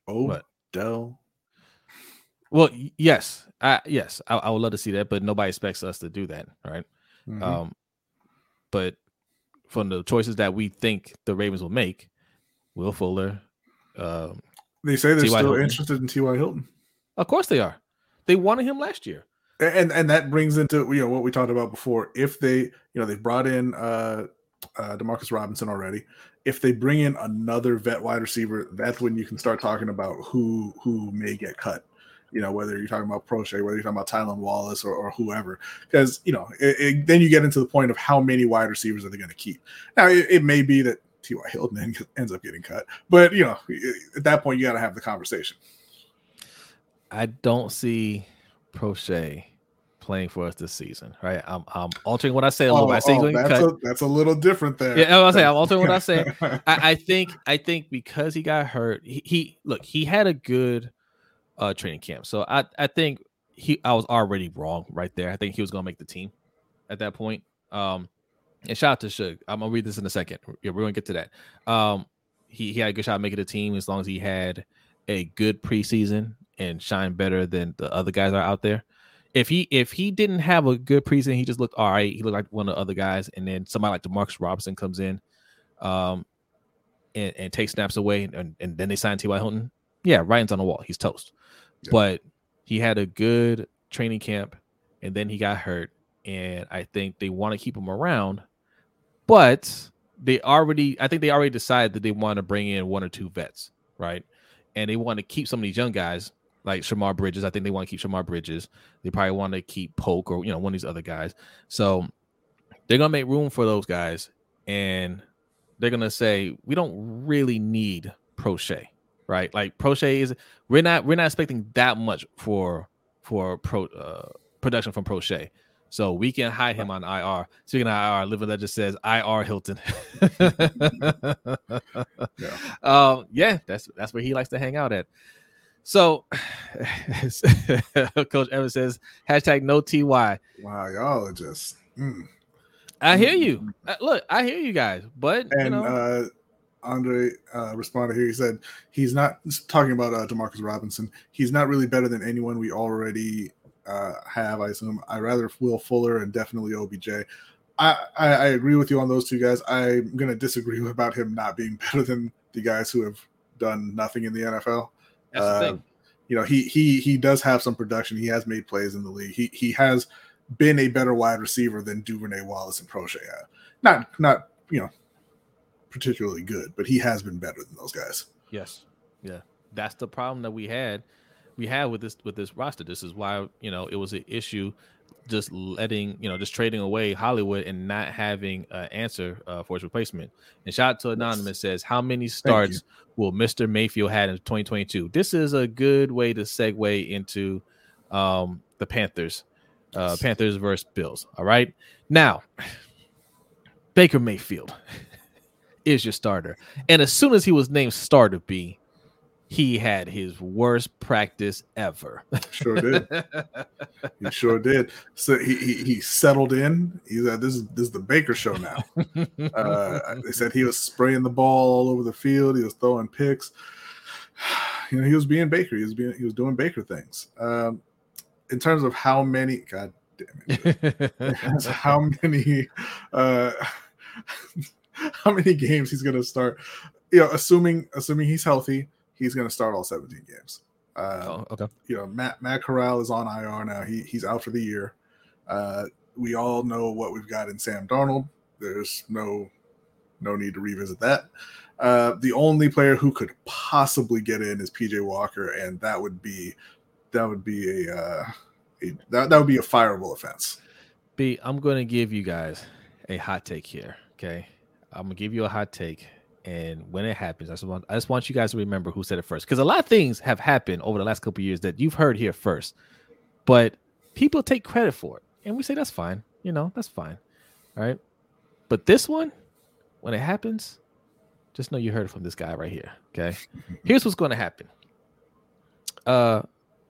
What? Odell. well, yes, I, yes, I, I would love to see that, but nobody expects us to do that, right? Mhm. Um, but from the choices that we think the Ravens will make, Will Fuller, um, they say they're still Hilton. interested in T.Y. Hilton. of course they are. They wanted him last year. and and that brings into you know what we talked about before. If they you know they brought in uh, uh Demarcus Robinson already, if they bring in another vet wide receiver, that's when you can start talking about who who may get cut. You know whether you're talking about Proche, whether you're talking about Tylan Wallace or, or whoever, because you know it, it- then you get into the point of how many wide receivers are they going to keep. Now it, it may be that T.Y. Hilton ends up getting cut, but you know at that point you got to have the conversation. I don't see Proche playing for us this season, right? I'm, I'm altering what I say a little oh, bit. I say Oh, that's a that's a little different there. Yeah, I was saying, I'm altering what I say. I, I think I think because he got hurt, he, he look he had a good uh training camp. So I I think he I was already wrong right there. I think he was gonna make the team at that point. Um and shout out to Suge. I'm gonna read this in a second. Yeah, we're gonna get to that. Um he, he had a good shot at making the team as long as he had a good preseason and shine better than the other guys are out there. If he if he didn't have a good preseason, he just looked all right. He looked like one of the other guys, and then somebody like Demarcus Robinson comes in, um, and, and takes snaps away, and, and then they sign T.Y. Hilton. Yeah, Ryan's on the wall. He's toast. But he had a good training camp, and then he got hurt, and I think they want to keep him around, but they already, I think they already decided that they want to bring in one or two vets, right? And they want to keep some of these young guys like Shemar Bridges. I think they want to keep Shemar Bridges. They probably want to keep Polk or you know one of these other guys. So they're gonna make room for those guys, and they're gonna say we don't really need Proche, right? Like Proche is we're not we're not expecting that much for for pro uh, production from Proche. So we can hide him on IR. Speaking of IR, Living Legend says IR Hilton. Yeah. Um, yeah, that's that's where he likes to hang out at. So, Coach Evans says hashtag no ty. Wow, y'all are just. mm. I hear you. Uh, Look, I hear you guys, but you know, uh, Andre uh, responded here. He said he's not talking about uh, Demarcus Robinson. He's not really better than anyone we already uh, have. I assume. I rather Will Fuller and definitely OBJ. I, I, I agree with you on those two guys. I'm going to disagree about him not being better than the guys who have done nothing in the NFL. That's the Uh, thing. you know, he he he does have some production. He has made plays in the league. He he has been a better wide receiver than Duvernay Wallace and Proche. Not not you know particularly good, but he has been better than those guys. Yes. Yeah. That's the problem that we had. We had with this with this roster. This is why, you know, it was an issue just letting, you know, just trading away Hollywood and not having an answer uh, for his replacement. And shout out to Anonymous says, How many starts will Mr. Mayfield had in 2022? This is a good way to segue into um the Panthers. Uh Panthers versus Bills. All right. Now, Baker Mayfield is your starter. And as soon as he was named starter B, he had his worst practice ever. Sure did. he sure did. So he, he he settled in. He said, "This is this is the Baker show now." Uh, they said he was spraying the ball all over the field. He was throwing picks. You know, he was being Baker. He was being he was doing Baker things. Um, in terms of how many, God damn it, how many, uh, how many games he's going to start? You know, assuming assuming he's healthy, he's going to start all 17 games. Uh, oh, okay. you know, Matt Matt Corral is on IR now. He he's out for the year. Uh, we all know what we've got in Sam Darnold. There's no no need to revisit that. Uh, the only player who could possibly get in is PJ Walker, and that would be that would be a, uh, a that, that would be a fireable offense. B, I'm going to give you guys a hot take here. Okay. I'm to give you a hot take. And when it happens, I just want I just want you guys to remember who said it first. Because a lot of things have happened over the last couple years that you've heard here first. But people take credit for it. And we say that's fine. You know, that's fine. All right. But this one, when it happens, just know you heard it from this guy right here. Okay. Here's what's going to happen. Uh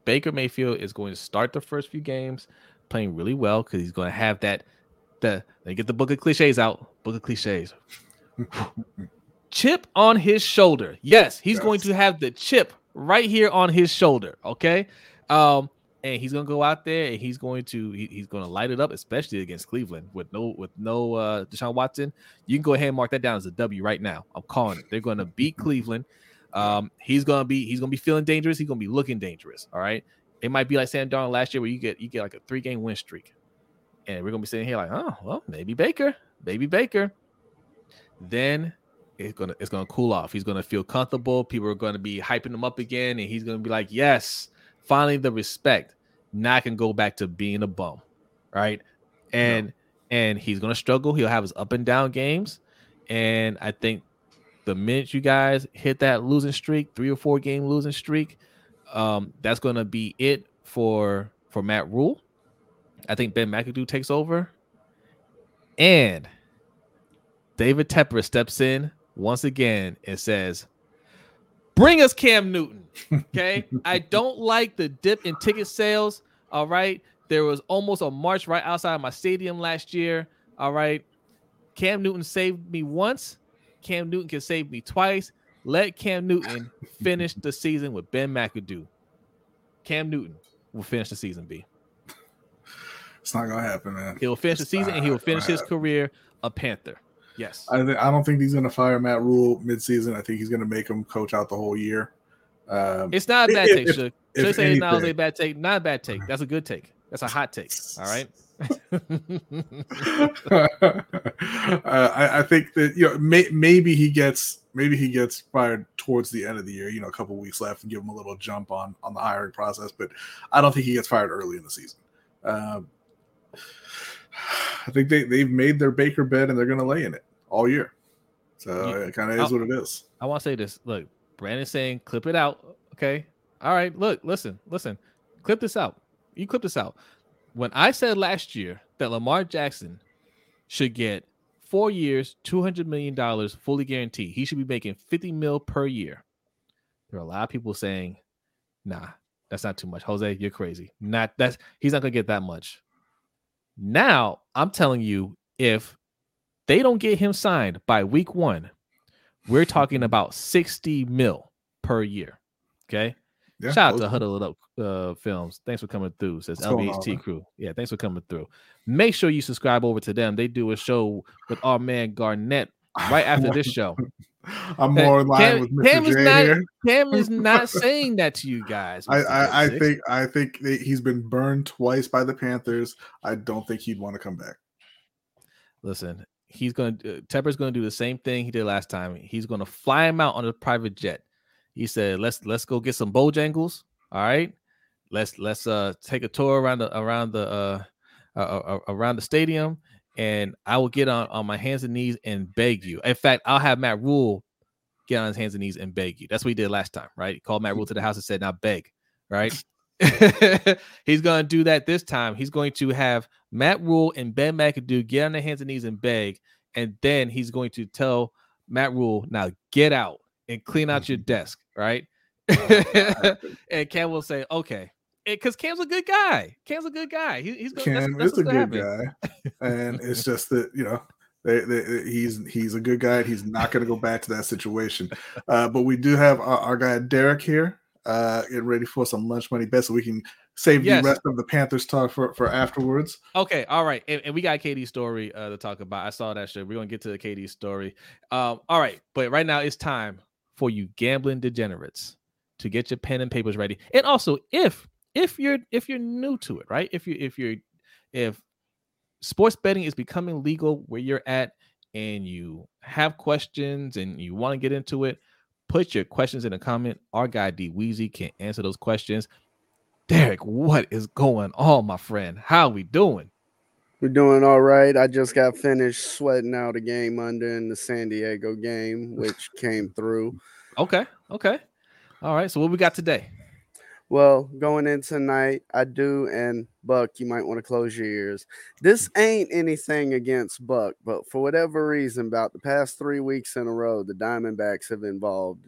Baker Mayfield is going to start the first few games playing really well because he's going to have that the they get the book of cliches out. Book of cliches. chip on his shoulder. Yes, he's going to have the chip right here on his shoulder. Okay. Um, and he's gonna go out there and he's going to he- he's gonna light it up, especially against Cleveland with no with no uh Deshaun Watson. You can go ahead and mark that down as a W right now. I'm calling it. They're gonna beat Cleveland. Um, he's gonna be he's gonna be feeling dangerous. He's gonna be looking dangerous. All right. It might be like Sam Darnold last year where you get you get like a three game win streak, and we're gonna be sitting here like, oh well, maybe Baker, maybe Baker. Then it's gonna it's gonna cool off. He's gonna feel comfortable. People are gonna be hyping him up again, and he's gonna be like, yes, finally the respect. Now I can go back to being a bum, right? And and he's gonna struggle. He'll have his up and down games, and I think the minute you guys hit that losing streak, three or four game losing streak, um, that's gonna be it for for Matt Rhule. I think Ben McAdoo takes over, and David Tepper steps in once again and says, "Bring us Cam Newton." Okay, I don't like the dip in ticket sales. All right, there was almost a march right outside my stadium last year. All right, Cam Newton saved me once. Cam Newton can save me twice. Let Cam Newton finish the season with Ben McAdoo. Cam Newton will finish the season. B. It's not gonna happen, man. He'll finish the season and he will finish his happen. career a Panther. Yes. I, th- I don't think he's gonna fire Matt Rhule midseason. I think he's gonna make him coach out the whole year. Um, It's not a bad If- take, Shook. if Should say now is a bad take. Not a bad take. That's a good take. That's a hot take. All right. uh, I, I think that you know may, maybe he gets maybe he gets fired towards the end of the year. You know, a couple weeks left and give him a little jump on on the hiring process. But I don't think he gets fired early in the season. Um, I think they they've made their Baker bed and they're going to lay in it all year. So Yeah. it kind of is what it is. I want to say this. Look, Brandon's saying clip it out. Okay. All right. Look, listen, listen. Clip this out. You clip this out. When I said last year that Lamar Jackson should get four years, $200 million fully guaranteed, he should be making 50 mil per year. There are a lot of people saying, nah, that's not too much. Jose, you're crazy. Not that's he's not gonna get that much. Now I'm telling you, if they don't get him signed by week one, we're talking about 60 mil per year. Okay. Yeah, Shout out to Huddle It Up uh, Films. Thanks for coming through, says LBHT crew. Yeah, thanks for coming through. Make sure you subscribe over to them. They do a show with our man Garnett right after this show. I'm more in line Cam, with Mr. Cam J is not, here. Cam is not saying that to you guys. I, I, I, think I think he's been burned twice by the Panthers. I don't think he'd want to come back. Listen, he's going to uh, Tepper's going to do the same thing he did last time. He's going to fly him out on a private jet. He said, "Let's let's go get some Bojangles. All right, let's let's uh take a tour around the around the uh, uh, uh, uh around the stadium, and I will get on on my hands and knees and beg you. In fact, I'll have Matt Rhule get on his hands and knees and beg you. That's what he did last time, right? He called Matt mm-hmm. Rhule to the house and said, "Now beg." Right? He's going to do that this time. He's going to have Matt Rhule and Ben McAdoo get on their hands and knees and beg, and then he's going to tell Matt Rhule, "Now get out and clean out your mm-hmm. desk." Right? Oh, and Cam will say, "Okay." Because Cam's a good guy. Cam's a good guy. He, he's Cam that's, that's is a good happen. guy, and it's just that you know they, they, he's he's a good guy. He's not going to go back to that situation. Uh, but we do have our, our guy Derek here, uh, getting ready for some lunch money bet, so we can save yes. the rest of the Panthers talk for, for afterwards. Okay, all right, and, and we got KD's story uh, to talk about. I saw that shit. We're gonna get to the KD story. Um, all right, but right now it's time for you gambling degenerates to get your pen and papers ready, and also if if you're if you're new to it, right? If you if you're if sports betting is becoming legal where you're at and you have questions and you want to get into it, put your questions in the comment. Our guy D Weezy can answer those questions. Derek, what is going on, my friend? How we doing? We're doing all right. I just got finished sweating out a game under in the San Diego game, which came through. Okay. Okay. All right. So what we got today? Well, going in tonight, I do, and Buck, you might want to close your ears. This ain't anything against Buck, but for whatever reason, about the past three weeks in a row, the Diamondbacks have involved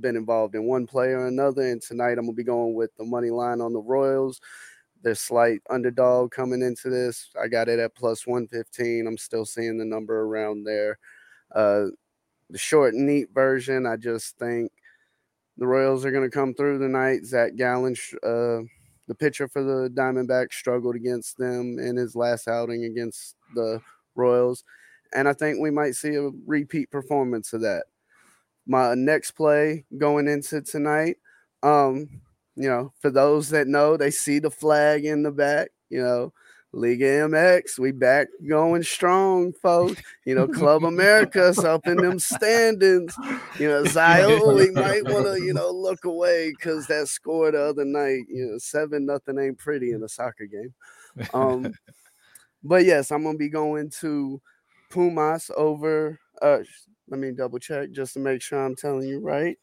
been involved in one play or another. And tonight I'm gonna be going with the money line on the Royals. They're slight underdog coming into this. I got it at plus 115. I'm still seeing the number around there. Uh, the short, neat version, I just think the Royals are going to come through tonight. Zach Gallen, uh, the pitcher for the Diamondbacks, struggled against them in his last outing against the Royals. And I think we might see a repeat performance of that. My next play going into tonight, um, you know, for those that know, they see the flag in the back, you know, Liga MX, we back going strong, folks. You know, Club America's up in them standings. You know, Zioli might want to, you know, look away because that score the other night, you know, seven nothing ain't pretty in a soccer game. Um, but yes, I'm gonna be going to Pumas over. Uh, let me double check just to make sure I'm telling you right.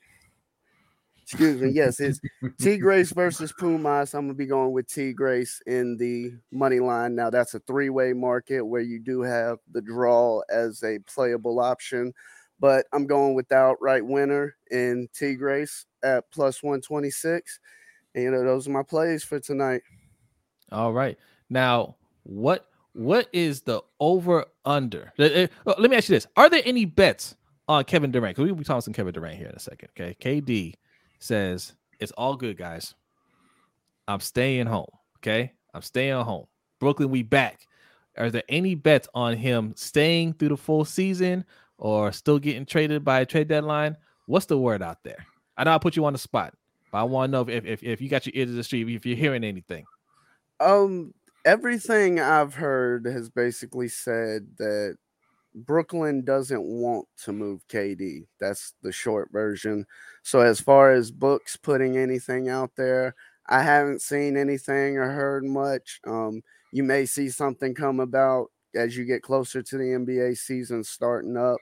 Excuse me. Yes, it's Tigres versus Pumas. I'm gonna be going with Tigres in the money line. Now that's a three-way market where you do have the draw as a playable option, but I'm going with the outright winner in Tigres at plus 126. And you know, those are my plays for tonight. All right. Now, what what is the over under? Uh, uh, uh, let me ask you this: Are there any bets on Kevin Durant? Because we'll be talking some Kevin Durant here in a second. Okay, KD says, It's all good, guys. I'm staying home. Okay. I'm staying home. Brooklyn, we back. Are there any bets on him staying through the full season or still getting traded by a trade deadline? What's the word out there? I know I put you on the spot, but I want to know if, if, if you got your ear to the street, if you're hearing anything. Um, everything I've heard has basically said that Brooklyn doesn't want to move KD. That's the short version. So as far as books putting anything out there, I haven't seen anything or heard much. Um, you may see something come about as you get closer to the NBA season starting up.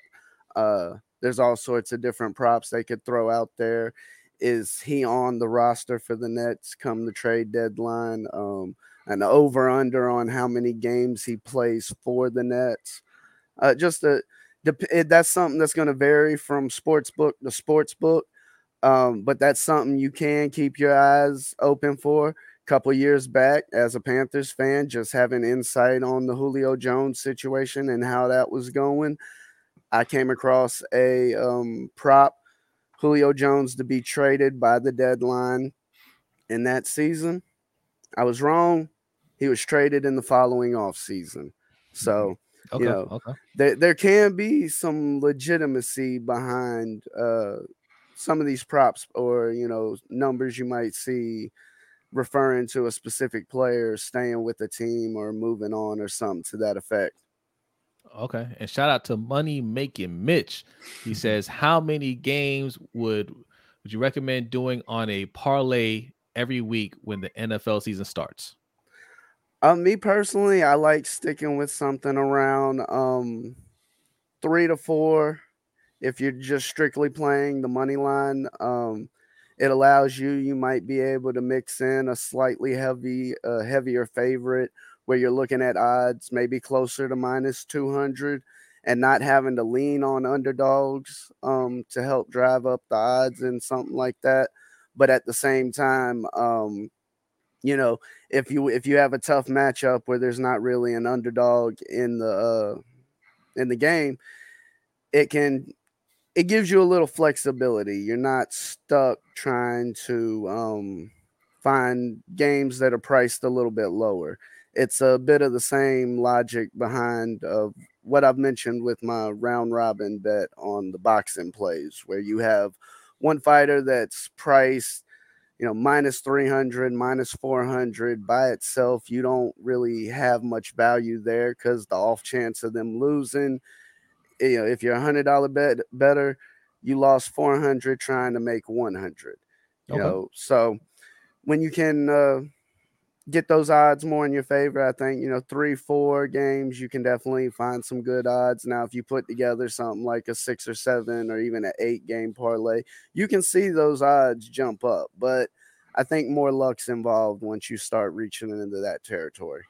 Uh, there's all sorts of different props they could throw out there. Is he on the roster for the Nets come the trade deadline? Um, an over under on how many games he plays for the Nets. Uh, just a, that's something that's going to vary from sports book to sports book. Um, but that's something you can keep your eyes open for. A couple years back, as a Panthers fan, just having insight on the Julio Jones situation and how that was going, I came across a um, prop Julio Jones to be traded by the deadline in that season. I was wrong. He was traded in the following off season. So, Okay. you know, okay. there, there can be some legitimacy behind uh, some of these props or, you know, numbers you might see referring to a specific player staying with the team or moving on or something to that effect. Okay. And shout out to Money Making Mitch. He says, How many games would would you recommend doing on a parlay every week when the NFL season starts? Uh, me personally, I like sticking with something around um, three to four. If you're just strictly playing the money line, um, it allows you. You might be able to mix in a slightly heavy, uh, heavier favorite where you're looking at odds maybe closer to minus two hundred, and not having to lean on underdogs um, to help drive up the odds and something like that. But at the same time, um, you know, if you if you have a tough matchup where there's not really an underdog in the uh, in the game, it can it gives you a little flexibility. You're not stuck trying to um, find games that are priced a little bit lower. It's a bit of the same logic behind of what I've mentioned with my round robin bet on the boxing plays, where you have one fighter that's priced you know, minus 300, minus 400 by itself, you don't really have much value there because the off chance of them losing, you know, if you're a hundred dollar bet better, you lost 400 trying to make 100, you Okay. know. So when you can uh, get those odds more in your favor, I think, you know, three, four games, you can definitely find some good odds. Now, if you put together something like a six or seven or even an eight game parlay, you can see those odds jump up. But I think more luck's involved once you start reaching into that territory.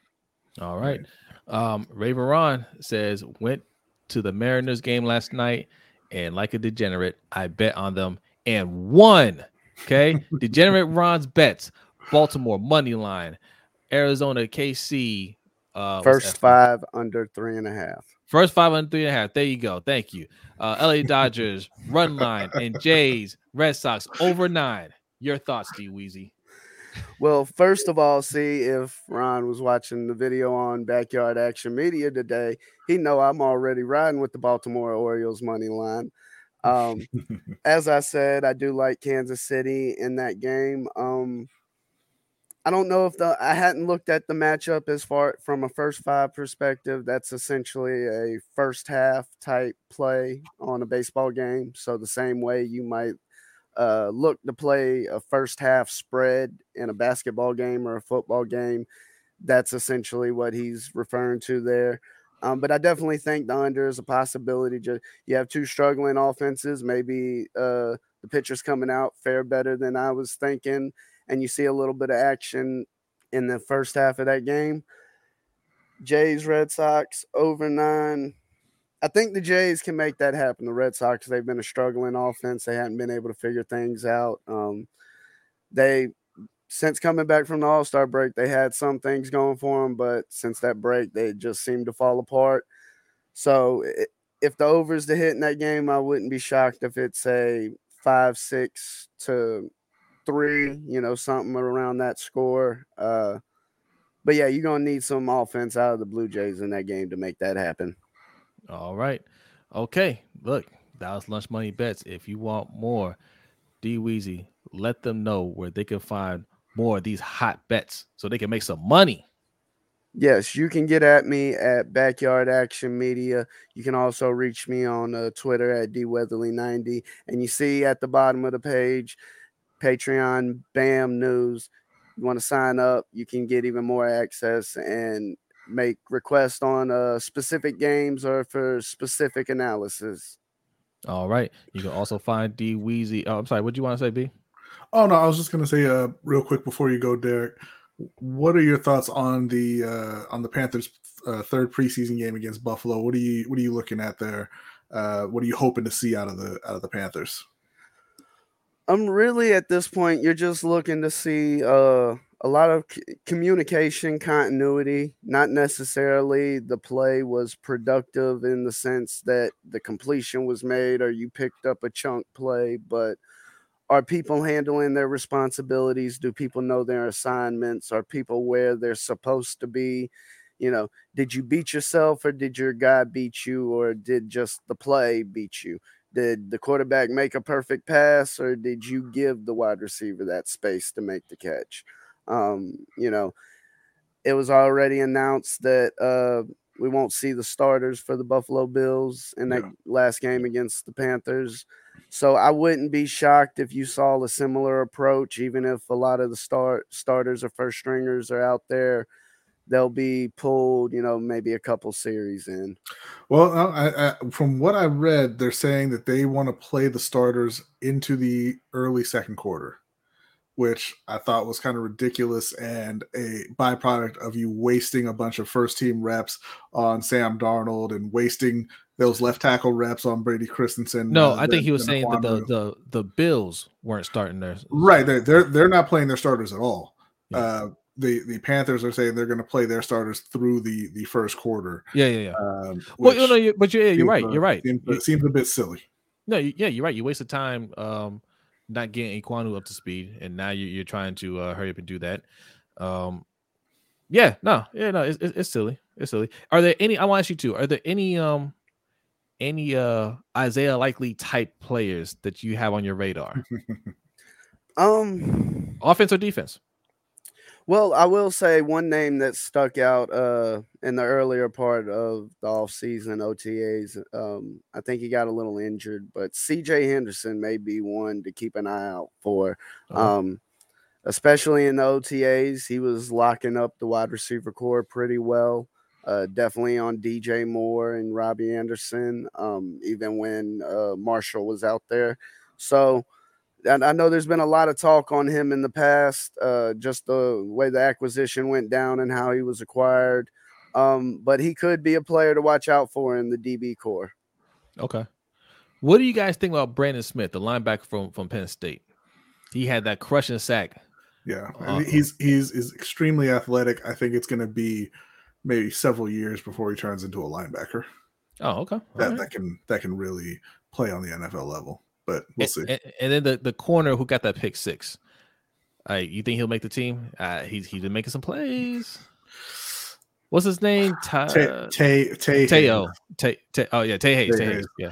All right. Um, Raven Ron says, went to the Mariners game last night, and like a degenerate, I bet on them and won. Okay. degenerate Ron's bets. Baltimore money line, Arizona KC. Uh, First that? five under three and a half. First five under three and a half. There you go. Thank you. Uh, LA Dodgers run line and Jays Red Sox over nine. Your thoughts, D Weezy? Well, first of all, see if Ron was watching the video on Backyard Action Media today, he know I'm already riding with the Baltimore Orioles money line. Um, as I said, I do like Kansas City in that game. Um, I don't know if the I hadn't looked at the matchup as far from a first five perspective. That's essentially a first half type play on a baseball game. So the same way you might uh, look to play a first half spread in a basketball game or a football game, that's essentially what he's referring to there. Um, but I definitely think the under is a possibility. Just you have two struggling offenses. Maybe uh, the pitchers coming out fair better than I was thinking, and you see a little bit of action in the first half of that game. Jays, Red Sox over nine. I think the Jays can make that happen. The Red Sox, they've been a struggling offense. They hadn't been able to figure things out. Um, they, since coming back from the All Star break, they had some things going for them, but since that break, they just seemed to fall apart. So if the overs to hit in that game, I wouldn't be shocked if it's a five, six to three, you know, something around that score. Uh, but yeah, you're gonna need some offense out of the Blue Jays in that game to make that happen. All right. Okay. Look, that was lunch money bets. If you want more, D Weezy, let them know where they can find more of these hot bets so they can make some money. Yes, you can get at me at Backyard Action Media. You can also reach me on uh, Twitter at dweatherly90. And you see at the bottom of the page, Patreon BAM News. You want to sign up, you can get even more access and make requests on uh, specific games or for specific analysis. All right. You can also find D Weezy. Oh, I'm sorry. What do you want to say, B? Oh no, I was just gonna say uh real quick before you go, Derek. What are your thoughts on the uh on the Panthers uh, third preseason game against Buffalo? What are you what are you looking at there? Uh what are you hoping to see out of the out of the Panthers? I'm really at this point, you're just looking to see uh, a lot of c- communication continuity not necessarily the play was productive in the sense that the completion was made or you picked up a chunk play but are people handling their responsibilities? Do people know their assignments? Are people where they're supposed to be? You know did you beat yourself or did your guy beat you or did just the play beat you did the quarterback make a perfect pass or did you give the wide receiver that space to make the catch um, you know, it was already announced that uh, we won't see the starters for the Buffalo Bills in that Yeah. last game against the Panthers. So I wouldn't be shocked if you saw a similar approach, even if a lot of the start starters or first stringers are out there. They'll be pulled, you know, maybe a couple series in. Well, uh, I, I, from what I read, they're saying that they want to play the starters into the early second quarter, which I thought was kind of ridiculous and a byproduct of you wasting a bunch of first team reps on Sam Darnold and wasting those left tackle reps on Brady Christensen. No, uh, I think he was than saying that the, the the Bills weren't starting their right. They're, they're they're not playing their starters at all. Yeah. Uh, the the Panthers are saying they're going to play their starters through the the first quarter. Yeah, yeah, yeah. Um, well, know, you, but you're, yeah, you're right. uh, You're right. Seems, You- seems a bit silly. No, yeah, you're right. You wasted time um not getting Ekwonu up to speed, and now you, you're trying to uh, hurry up and do that. Um, yeah, no, yeah, no, it's, it's, it's silly. It's silly. Are there any? I want to ask you too. Are there any um any uh Isaiah likely type players that you have on your radar, Um, offense or defense? Well, I will say one name that stuck out uh, in the earlier part of the offseason OTAs. Um, I think he got a little injured, but CJ Henderson may be one to keep an eye out for. Uh-huh. Um, especially in the OTAs, he was locking up the wide receiver core pretty well. Uh, definitely on DJ Moore and Robbie Anderson, um, even when uh, Marshall was out there. So, I know there's been a lot of talk on him in the past, uh, just the way the acquisition went down and how he was acquired. Um, but he could be a player to watch out for in the DB core. Okay. What do you guys think about Brandon Smith, the linebacker from from Penn State? He had that crushing sack. Yeah, Uh, he's he's is extremely athletic. I think it's going to be maybe several years before he turns into a linebacker Oh, okay. All that right. that can that can really play on the NFL level. But we'll and, see. And, and then the, the corner who got that pick six. Uh, you think he'll make the team? Uh, he's he's been making some plays. What's his name? Ty, Tay Tay Tay Teo. Tay, Tay, oh yeah, Tay Hayes. Tay Tay Hayes. Hayes. Yeah.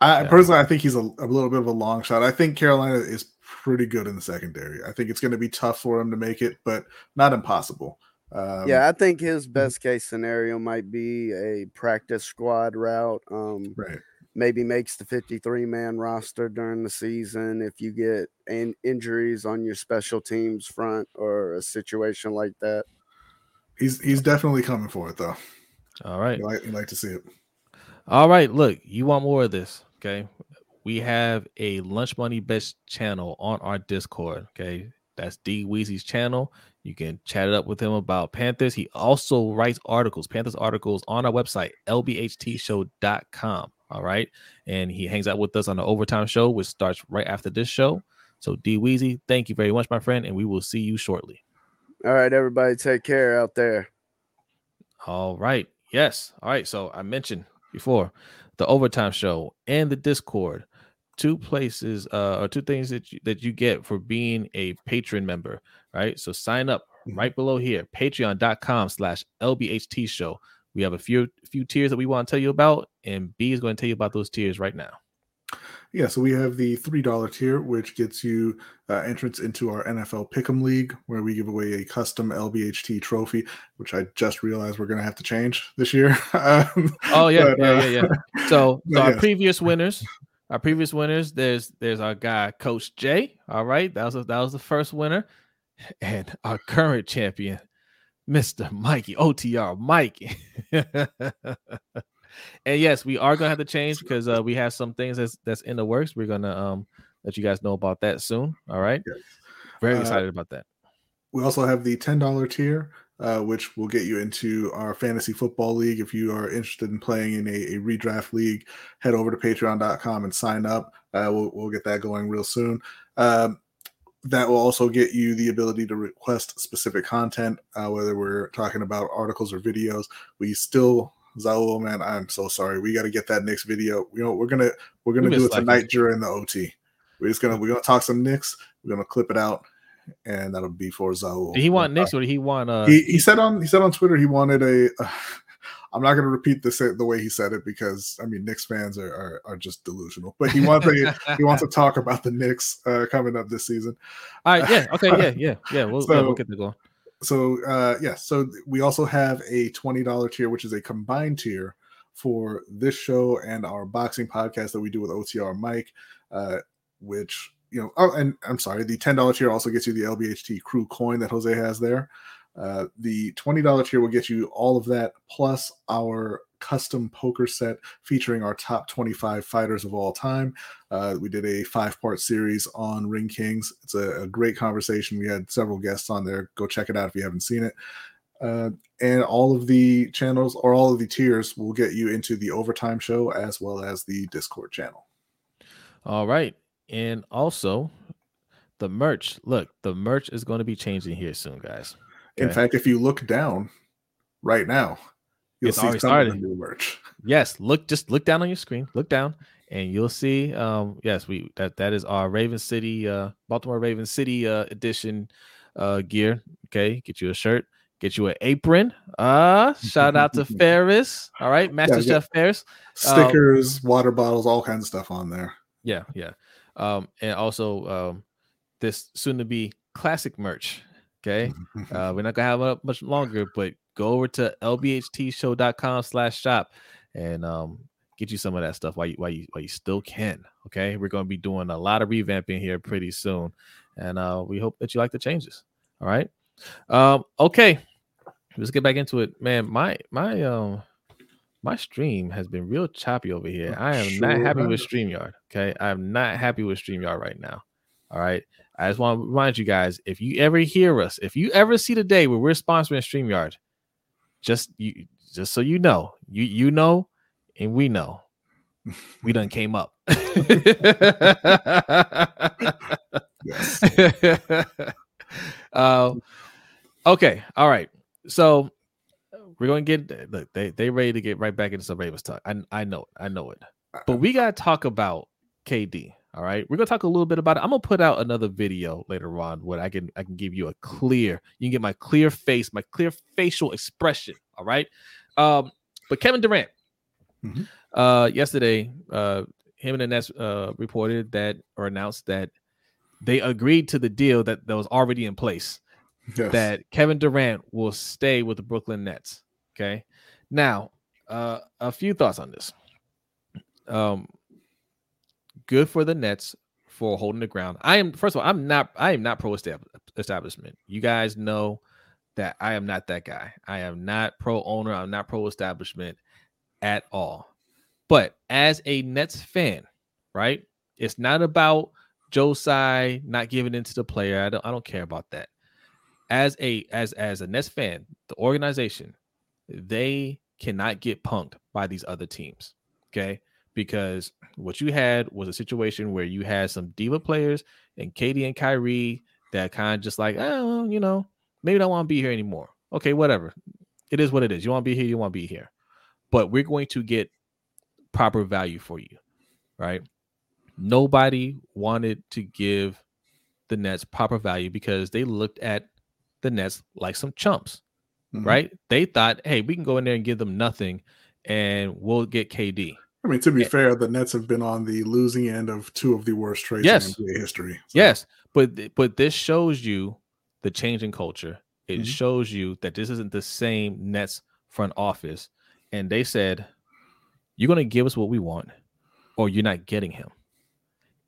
I Yeah. personally, I think he's a, a little bit of a long shot. I think Carolina is pretty good in the secondary. I think it's going to be tough for him to make it, but not impossible. Um, yeah, I think his best case scenario might be a practice squad route. Um, right. Maybe makes the 53 man roster during the season if you get in- injuries on your special teams front or a situation like that. He's he's definitely coming for it though. All right. You like, you like to see it. All right. Look, you want more of this? Okay. We have a Lunch Money Bets channel on our Discord. Okay. That's D Weezy's channel. You can chat it up with him about Panthers. He also writes articles, Panthers articles on our website, lbhtshow.com. All right. And he hangs out with us on the overtime show, which starts right after this show. So, D Weezy, thank you very much, my friend. And we will see you shortly. All right, everybody, take care out there. All right. Yes. All right. So I mentioned before the overtime show and the Discord, two places uh, or two things that you, that you get for being a patron member. Right. So sign up Mhm. right below here, patreon.com slash LBHT show. We have a few few tiers that we want to tell you about, and B is going to tell you about those tiers right now. Yeah, so we have the three dollar tier, which gets you uh, entrance into our NFL Pick'em League, where we give away a custom LBHT trophy, which I just realized we're going to have to change this year. Um, Oh yeah, but, yeah, uh, yeah, yeah. So, so our yes. previous winners, our previous winners, there's there's our guy Coach Jay. All right, that was that was the first winner, and our current champion, Mister Mikey OTR Mikey. and yes, we are gonna have to change because uh, we have some things that's that's in the works. We're gonna um let you guys know about that soon. All right, Yes. very Uh, excited about that. We also have the ten dollar tier, uh, which will get you into our fantasy football league. If you are interested in playing in a, a redraft league, head over to Patreon.com and sign up. Uh, we'll, we'll get that going real soon. Um, that will also get you the ability to request specific content, uh, whether we're talking about articles or videos. We still, Zaul, man, I'm so sorry. We got to get that next video. You know, we're gonna we're gonna do it tonight during the OT. We're just gonna we're gonna talk some Knicks. We're gonna clip it out, and that'll be for Zaul. Did he want Knicks or did he want? Uh, he, he said on he said on Twitter he wanted a. Uh, I'm not going to repeat the the way he said it because I mean Knicks fans are are, are just delusional. But he wants a, he wants to talk about the Knicks uh, coming up this season. All right, yeah, okay, yeah, yeah, yeah. We'll, so, yeah, we'll get the goal. So uh, yeah, so we also have a twenty dollar tier, which is a combined tier for this show and our boxing podcast that we do with OTR Mike, uh, which you know. Oh, and I'm sorry, the ten dollar tier also gets you the LBHT crew coin that Jose has there. Uh, the $20 tier will get you all of that plus our custom poker set featuring our top 25 fighters of all time. Uh, we did a five part series on Ring Kings. It's a, a, great conversation. We had several guests on there. Go check it out if you haven't seen it. Uh, and all of the channels or all of the tiers will get you into the overtime show as well as the Discord channel. All right. And also, the merch. Look, the merch is going to be changing here soon, guys. In fact, if you look down right now, you'll it's see some started. of the new merch. Yes, look just look down on your screen. Look down, and you'll see. Um, yes, we that that is our Raven City, uh, Baltimore Raven City uh, edition uh, gear. Okay, get you a shirt, get you an apron. Uh, shout out to Ferris. All right, Master yeah, Chef yeah. Ferris. Stickers, um, water bottles, all kinds of stuff on there. Yeah, yeah. Um, and also um, this soon to be classic merch. Okay. Uh, we're not gonna have it much longer, but go over to lbhtshow.com slash shop and um, get you some of that stuff while you while you while you still can. Okay. We're gonna be doing a lot of revamping here pretty soon. And uh, we hope that you like the changes. All right. Um, okay. Let's get back into it. Man, my my um my stream has been real choppy over here. I am sure. not happy with StreamYard. Okay. I am not happy with StreamYard right now. All right. I just want to remind you guys if you ever hear us, if you ever see the day where we're sponsoring StreamYard, just you just so you know, you you know, and we know, we done came up. Yes. uh, okay, all right. So we're gonna get look, they they ready to get right back into some Ravens talk. I I know it, I know it. But we gotta talk about KD. All right, we're gonna talk a little bit about it. I'm gonna put out another video later on where I can I can give you a clear, you can get my clear face, my clear facial expression. All right, um, but Kevin Durant, mm-hmm. uh, yesterday, uh, him and the Nets uh, reported that or announced that they agreed to the deal that, that was already in place. Yes. That Kevin Durant will stay with the Brooklyn Nets. Okay, now uh, a few thoughts on this. Um, good for the Nets for holding the ground. I am first of all, I'm not I am not pro establishment. You guys know that I am not that guy. I am not pro owner. I'm not pro establishment at all. But as a Nets fan, right? It's not about Joe Tsai not giving into the player. I don't I don't care about that. As a as as a Nets fan, the organization, they cannot get punked by these other teams. Okay because what you had was a situation where you had some diva players and KD and Kyrie that kind of just like, oh, you know, maybe I don't want to be here anymore. Okay, whatever. It is what it is. You want to be here, you want to be here. But we're going to get proper value for you, right? Nobody wanted to give the Nets proper value because they looked at the Nets like some chumps, mm-hmm. right? They thought, hey, we can go in there and give them nothing and we'll get KD. I mean, to be fair, the Nets have been on the losing end of two of the worst trades yes. in NBA history. So. Yes, but but this shows you the change in culture. It mm-hmm. shows you that this isn't the same Nets front office, and they said, "You're going to give us what we want, or you're not getting him."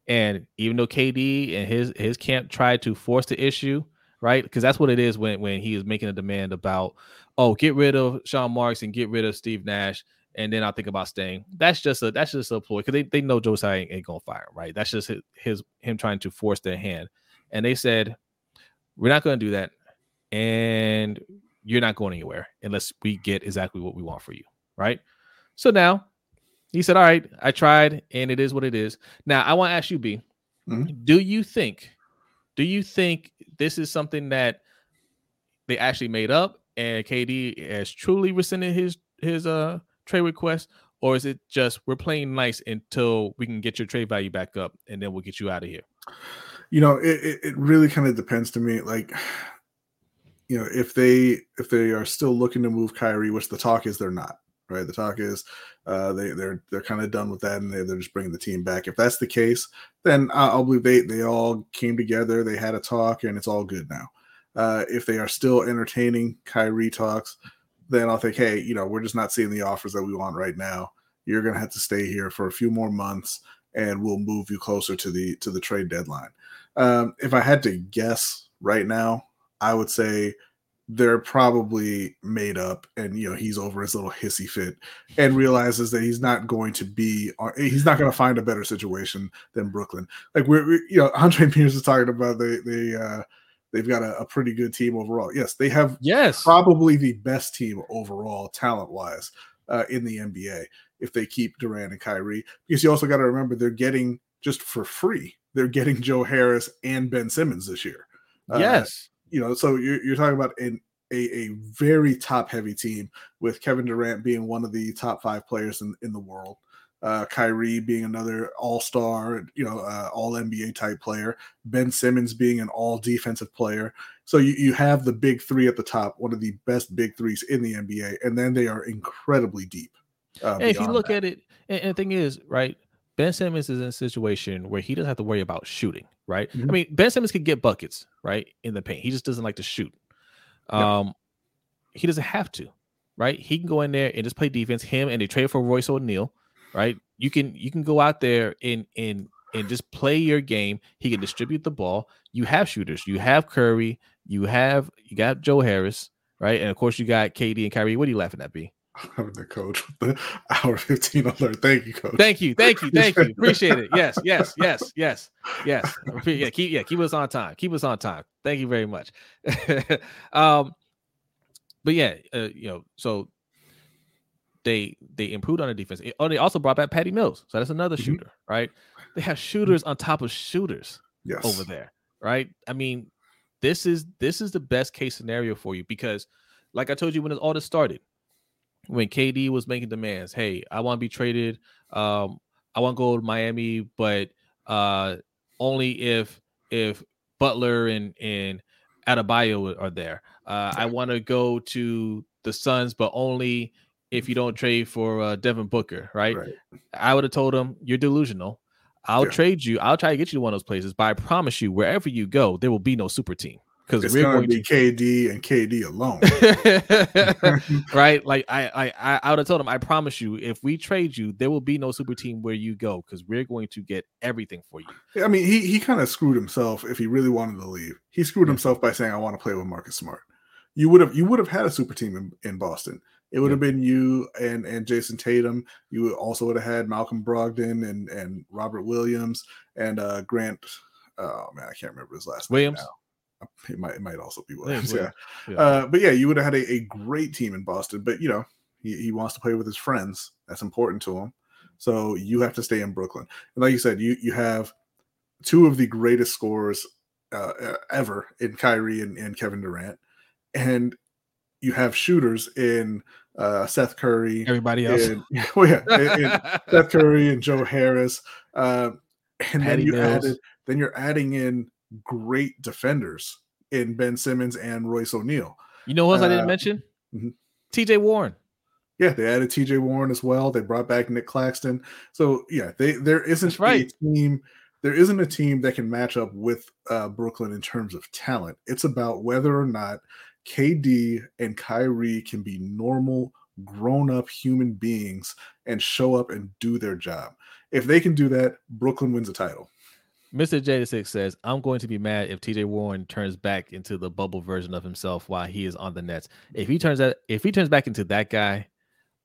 And even though KD and his his camp tried to force the issue, right? Because that's what it is when when he is making a demand about, oh, get rid of Sean Marks and get rid of Steve Nash and then I'll think about staying. That's just a that's just a ploy because they, they know Tsai ain't, ain't, gonna fire him, right? That's just his, his him trying to force their hand. And they said, We're not gonna do that, and you're not going anywhere unless we get exactly what we want for you, right? So now he said, All right, I tried, and it is what it is. Now I want to ask you, B, mm-hmm. do you think Do you think this is something that they actually made up and KD has truly rescinded his his uh trade request, or is it just we're playing nice until we can get your trade value back up and then we'll get you out of here? You know, it, it, really kind of depends to me. Like, you know, if they if they are still looking to move Kyrie, which the talk is they're not, right? The talk is uh, they they're they're kind of done with that and they, they're just bringing the team back. If that's the case, then I'll believe they they all came together, they had a talk, and it's all good now. Uh, if they are still entertaining Kyrie talks, then I'll think, hey, you know, we're just not seeing the offers that we want right now. You're going to have to stay here for a few more months, and we'll move you closer to the to the trade deadline. Um, if I had to guess right now, I would say they're probably made up and you know he's over his little hissy fit and realizes that he's not going to be he's not going to find a better situation than brooklyn like we're, we, you know andre pierce is talking about the the. uh they've got a, a, pretty good team overall. Yes they have yes. probably the best team overall talent wise uh, in the nba if they keep durant and kyrie. Because you also got to remember they're getting just for free they're getting joe harris and ben simmons this year. Uh, yes. you know, so you're, you're talking about an, a, a very top heavy team with Kevin Durant being one of the top five players in, in the world. Uh, Kyrie being another all star, you know, uh, all NBA type player. Ben Simmons being an all defensive player. So you, you have the big three at the top, one of the best big threes in the NBA. And then they are incredibly deep. Uh, if you look that. at it, and, and the thing is, right, Ben Simmons is in a situation where he doesn't have to worry about shooting, right? Mm-hmm. I mean, Ben Simmons could get buckets, right, in the paint. He just doesn't like to shoot. Um, he doesn't have to, right? He can go in there and just play defense. Him and they trade for Royce O'Neale, right? You can you can go out there and and and just play your game. He can distribute the ball. You have shooters. You have Curry. You have you got Joe Harris, right? And of course you got KD and Kyrie. What are you laughing at, B? I'm the coach with the hour 15 alert. Thank you, coach. Thank you. Thank you. Thank you. Appreciate it. Yes, yes, yes, yes, yes. Yeah, keep yeah, keep us on time. Keep us on time. Thank you very much. um, but yeah, uh, you know, so they they improved on the defense. Oh, they also brought back Patty Mills. So that's another mm-hmm. shooter, right? They have shooters on top of shooters yes. over there, right? I mean, this is this is the best case scenario for you because like I told you when all this started, when KD was making demands, hey, I want to be traded. Um, I want to go to Miami, but uh, only if if Butler and and Adebayo are there. Uh, I want to go to the Suns, but only if you don't trade for uh, Devin Booker, right? right. I would have told him you're delusional. I'll yeah. trade you. I'll try to get you to one of those places, but I promise you, wherever you go, there will be no super team because we're going to be KD and KD alone, right? Like I, I, I would have told him, I promise you, if we trade you, there will be no super team where you go because we're going to get everything for you. I mean, he he kind of screwed himself if he really wanted to leave. He screwed yeah. himself by saying, "I want to play with Marcus Smart." You would have you would have had a super team in, in Boston. It would have been you and and Jayson Tatum. You also would have had Malcolm Brogdon and and Robert Williams and uh Grant. Oh man, I can't remember his last Williams. name. Williams. It might it might also be Williams. Yeah. yeah. Uh, but yeah, you would have had a, a, great team in Boston. But you know, he, he wants to play with his friends. That's important to him. So you have to stay in Brooklyn. And like you said, you you have two of the greatest scorers uh, ever in Kyrie and, and Kevin Durant, and you have shooters in uh, Seth Curry, everybody else. And, well, yeah, Seth Curry and Joe Harris. Uh, and Patty then you Mills. added, then you're adding in great defenders in Ben Simmons and Royce O'Neale. You know what else uh, I didn't uh, mention? Mm-hmm. TJ Warren. Yeah, they added TJ Warren as well. They brought back Nick Claxton. So yeah, they there isn't right. a team. There isn't a team that can match up with uh, Brooklyn in terms of talent. It's about whether or not KD and Kyrie can be normal, grown-up human beings and show up and do their job. If they can do that, Brooklyn wins a title. Mr. J6 says, I'm going to be mad if TJ Warren turns back into the bubble version of himself while he is on the Nets. If he turns that if he turns back into that guy,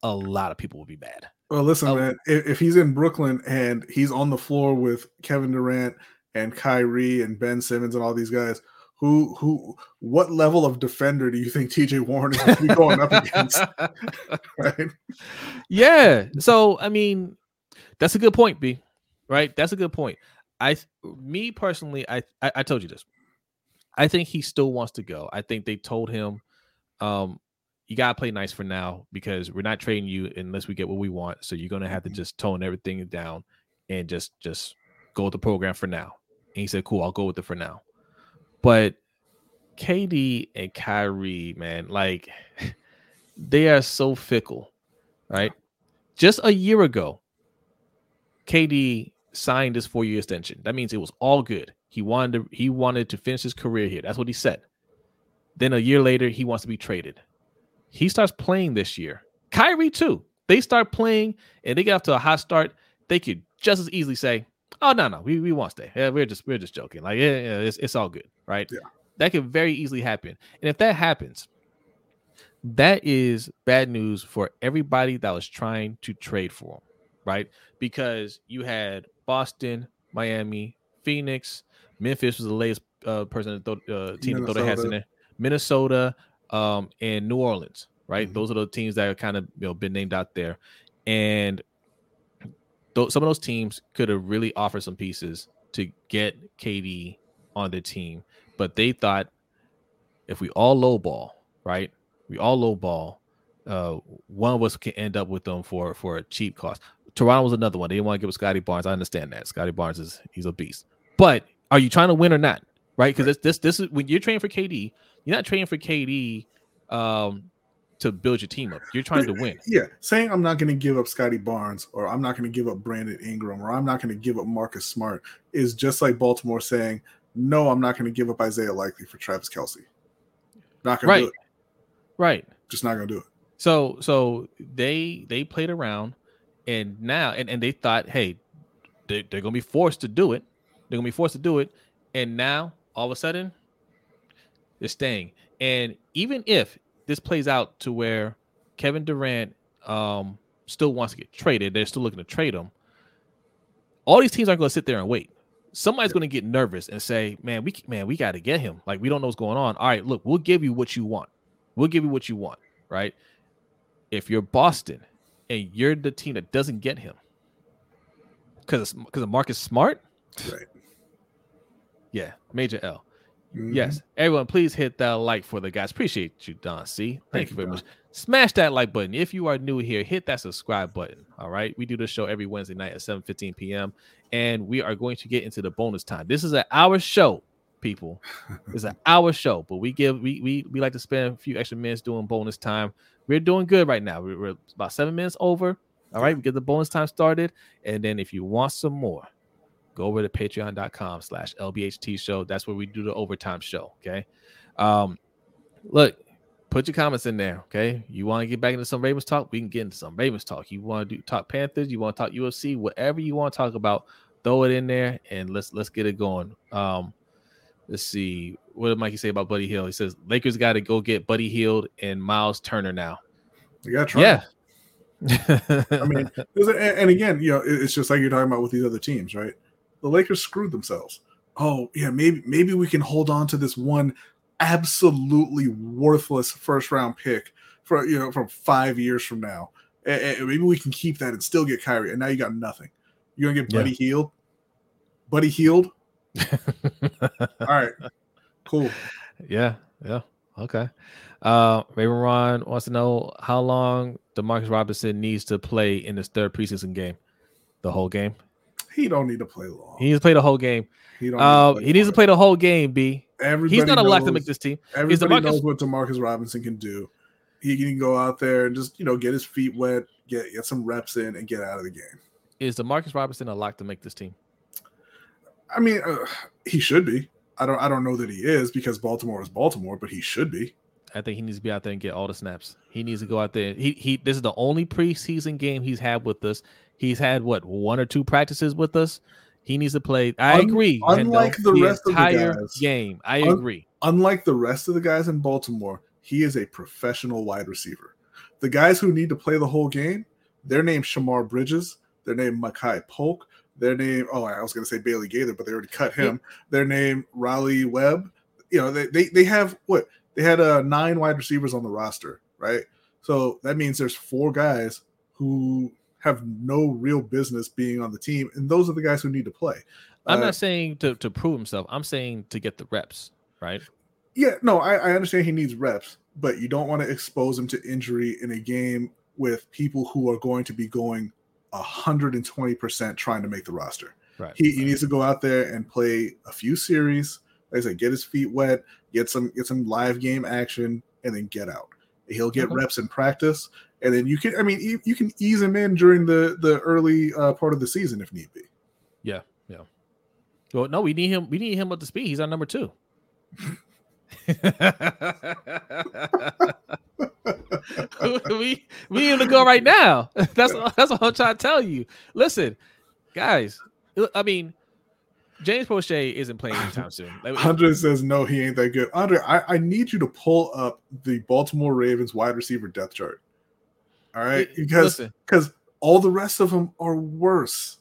a lot of people will be mad. Well, listen, oh. man, if, if, he's in Brooklyn and he's on the floor with Kevin Durant and Kyrie and Ben Simmons and all these guys, who who what level of defender do you think TJ Warren is going up against? right? Yeah. So I mean, that's a good point, B. Right? That's a good point. I me personally, I, I, I told you this. I think he still wants to go. I think they told him, um, you gotta play nice for now because we're not trading you unless we get what we want. So you're gonna have to Mhm. just tone everything down and just just go with the program for now. And he said, Cool, I'll go with it for now. But KD and Kyrie, man, like they are so fickle, right? Just a year ago, KD signed this four-year extension. That means it was all good. He wanted to, he wanted to finish his career here. That's what he said. Then a year later, he wants to be traded. He starts playing this year. Kyrie too. They start playing and they get off to a hot start. They could just as easily say, "Oh no, no, we, we won't stay. Yeah, we're just we're just joking. Like yeah, yeah it's, it's all good, right?" Yeah. That could very easily happen. And if that happens, that is bad news for everybody that was trying to trade for him, right? Because you had Boston, Miami, Phoenix, Memphis was the latest uh, person to throw, uh, team to throw their hats in Minnesota. there. Minnesota, um, and New Orleans, right? Mhm. Those are the teams that are kind of you know been named out there, and th- some of those teams could have really offered some pieces to get KD on their team, but they thought if we all lowball, right? We all lowball. Uh, one of us can end up with them for for a cheap cost. Toronto was another one. They didn't want to give up Scottie Barnes. I understand that. Scottie Barnes is he's a beast. But are you trying to win or not? Right? Because this this this is when you're training for KD, you're not training for KD um to build your team up. You're trying to win. Yeah, saying I'm not going to give up Scottie Barnes or I'm not going to give up Brandon Ingram or I'm not going to give up Marcus Smart is just like Baltimore saying, no, I'm not going to give up Isaiah Likely for Travis Kelce. Not going Right. to do it. Right. Just not going to do it. So so they they played around and now and, and they thought, hey, they, they're gonna be forced to do it. They're gonna be forced to do it. And now all of a sudden they're staying. And even if this plays out to where Kevin Durant um still wants to get traded, they're still looking to trade him. All these teams aren't gonna sit there and wait. Somebody's gonna get nervous and say, Man, we man, we gotta get him. Like we don't know what's going on. All right, look, we'll give you what you want. We'll give you what you want, right? if you're Boston and you're the team that doesn't get him because because of Marcus Smart, Right. yeah, major L. Mhm. Yes, everyone, please hit that like for the guys. Appreciate you, Don. C. Thank, Thank you very much. Smash that like button if you are new here. Hit that subscribe button. All right, we do this show every Wednesday night at 7:15 p.m. and we are going to get into the bonus time. This is an hour show, people. It's an hour show, but we give we we we like to spend a few extra minutes doing bonus time. We're doing good right now. We're, we're about seven minutes over. All right, we get the bonus time started, and then if you want some more, go over to patreon.com slash lbht show. That's where we do the overtime show okay? Um look put your comments in there okay? You want to get back into some ravens talk? We can get into some ravens talk. You want to do talk panthers? You want to talk ufc whatever you want to talk about throw it in there and let's let's get it going. Um let's see what did mikey say about buddy hield he says lakers got to go get buddy hield and myles turner now. You got to try. yeah. I mean, and again, you know, it's just like you're talking about with these other teams, right? The Lakers screwed themselves. Oh, yeah, maybe maybe we can hold on to this one absolutely worthless first round pick for you know from five years from now. And, and maybe we can keep that and still get Kyrie. And now you got nothing. You're gonna get Yeah. Buddy Hield. Buddy Hield. All right, cool. Yeah, yeah. Okay. Uh Ron wants to know how long Demarcus Robinson needs to play in this third preseason game. The whole game. He don't need to play long. He needs to play the whole game. He don't. Uh, need he needs to play the whole game, B. Everybody He's not a lock to make this team. Everybody DeMarcus- knows what Demarcus Robinson can do. He can go out there and just you know get his feet wet, get get some reps in, and get out of the game. Is Demarcus Robinson a lock to make this team? I mean, uh, he should be. I don't. I don't know that he is because Baltimore is Baltimore, but he should be. I think he needs to be out there and get all the snaps. He needs to go out there. He he this is the only preseason game he's had with us. He's had what one or two practices with us. He needs to play. I Un- agree. unlike Hendo, the rest of the guys. game. I Un- agree. Unlike the rest of the guys in Baltimore, he is a professional wide receiver. The guys who need to play the whole game, their name Shemar Bridges, their name Makai Polk, their name oh I was going to say Bailey Gaither, but they already cut him. Their name Raleigh Webb. You know they they, they have what they had uh, nine wide receivers on the roster, right? So that means there's four guys who have no real business being on the team, and those are the guys who need to play. I'm Uh, not saying to, to prove himself. I'm saying to get the reps, right? Yeah, no, I, I understand he needs reps, but you don't want to expose him to injury in a game with people who are going to be going 120% trying to make the roster. Right. He, he needs to go out there and play a few series. Like I said, get his feet wet, get some get some live game action, and then get out. He'll get Okay. reps in practice, and then you can. I mean, you, you can ease him in during the the early uh, part of the season if need be. Yeah, yeah. Well, no, we need him. We need him up to speed. He's our number two. we we need him to go right now. That's that's what I'm trying to tell you. Listen, guys. I mean, James Proche isn't playing anytime soon. Like, Andre says no, he ain't that good. Andre, I, I need you to pull up the Baltimore Ravens wide receiver depth chart. All right, because because all the rest of them are worse.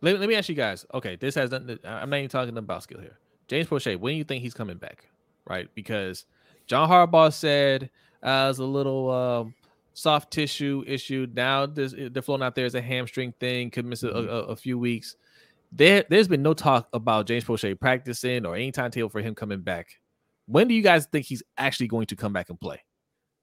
Let, let me ask you guys. Okay, this has nothing. To, I'm not even talking about skill here. James Proche, when do you think he's coming back? Right, because John Harbaugh said uh, it's a little um, soft tissue issue. Now this, they're floating out there as a hamstring thing. Could miss a, a, a few weeks. There, there's been no talk about James Proche practicing or any timetable for him coming back. When do you guys think he's actually going to come back and play?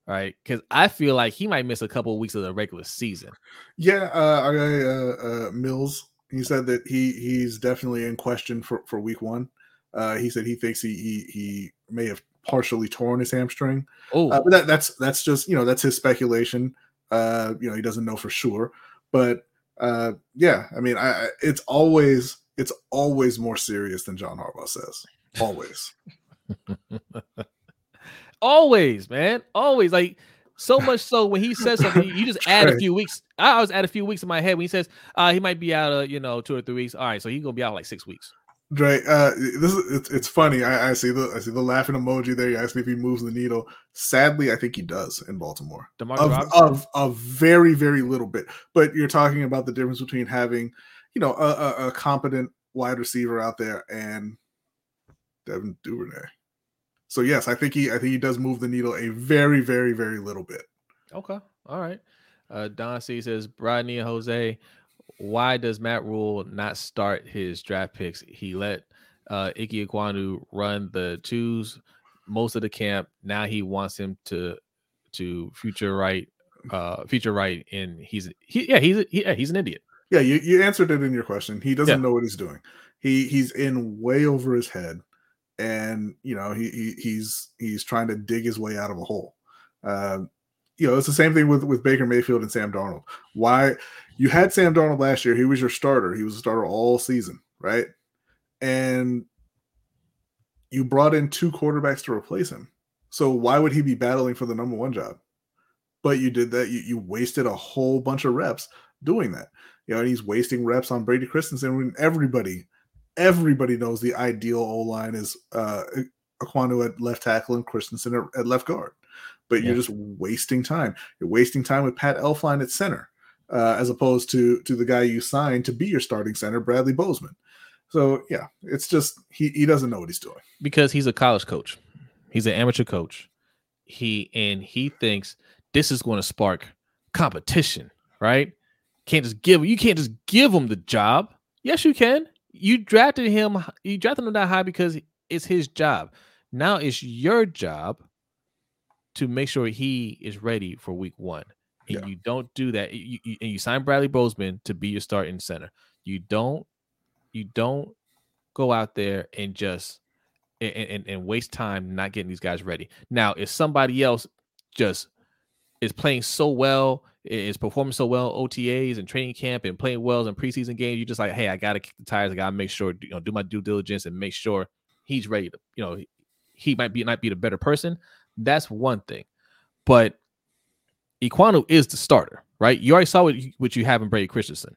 Right, because I feel like he might miss a couple of weeks of the regular season. Yeah, uh, our guy uh, uh, Mills, he said that he he's definitely in question for for week one. Uh, he said he thinks he he, he may have partially torn his hamstring. Oh, Uh, but that, that's that's just you know that's his speculation. Uh, you know he doesn't know for sure, but uh, yeah, I mean, I, I- it's always it's always more serious than John Harbaugh says. Always. Always, man. Always. Like so much so when he says something, you just add a few weeks. I always add a few weeks in my head when he says uh he might be out of you know two or three weeks. All right, so he's gonna be out like six weeks. Dre, uh, this is it's, it's funny. I, I see the I see the laughing emoji there. You asked me if he moves the needle. Sadly, I think he does in Baltimore. Of, Robinson. of a very very little bit. But you're talking about the difference between having, you know, a, a, a competent wide receiver out there and Devin Duvernay. So yes, I think he I think he does move the needle a very very very little bit. Okay. All right. Uh Don C says, Rodney and Jose, why does Matt Rhule not start his draft picks? He let uh Ike Ekwonu run the twos most of the camp. Now he wants him to to future right uh future right and he's he yeah he's he, yeah, he's an idiot. Yeah, you, you answered it in your question. He doesn't Yeah. know what he's doing. He he's in way over his head, and you know he, he he's he's trying to dig his way out of a hole. Um, you know, it's the same thing with with Baker Mayfield and Sam Darnold. Why you had Sam Darnold last year? He was your starter. He was a starter all season, right? And you brought in two quarterbacks to replace him. So why would he be battling for the number one job? But you did that. You, you wasted a whole bunch of reps doing that. You know, and he's wasting reps on Brady Christensen when everybody, everybody knows the ideal O line is uh Ekwonu at left tackle and Christensen at, at left guard. But you're just wasting time. You're wasting time with Pat Elflein at center, uh, as opposed to to the guy you signed to be your starting center, Bradley Bozeman. So yeah, it's just he he doesn't know what he's doing. because he's a college coach. He's an amateur coach. He and he thinks this is going to spark competition, right? Can't just give you can't just give him the job. Yes, you can. You drafted him. You drafted him that high because it's his job. Now it's your job to make sure he is ready for week one. And Yeah. you don't do that. You, you, and you sign Bradley Bozeman to be your starting center. You don't. You don't go out there and just and, and, and waste time not getting these guys ready. Now, if somebody else just is playing so well, is performing so well OTAs and training camp and playing well in preseason games, you're just like, hey, I gotta kick the tires. I gotta make sure, you know, do my due diligence and make sure he's ready to, you know, he might be might be the better person. That's one thing, but Ekwonu is the starter, right? You already saw what you, what you have in Brady Christensen.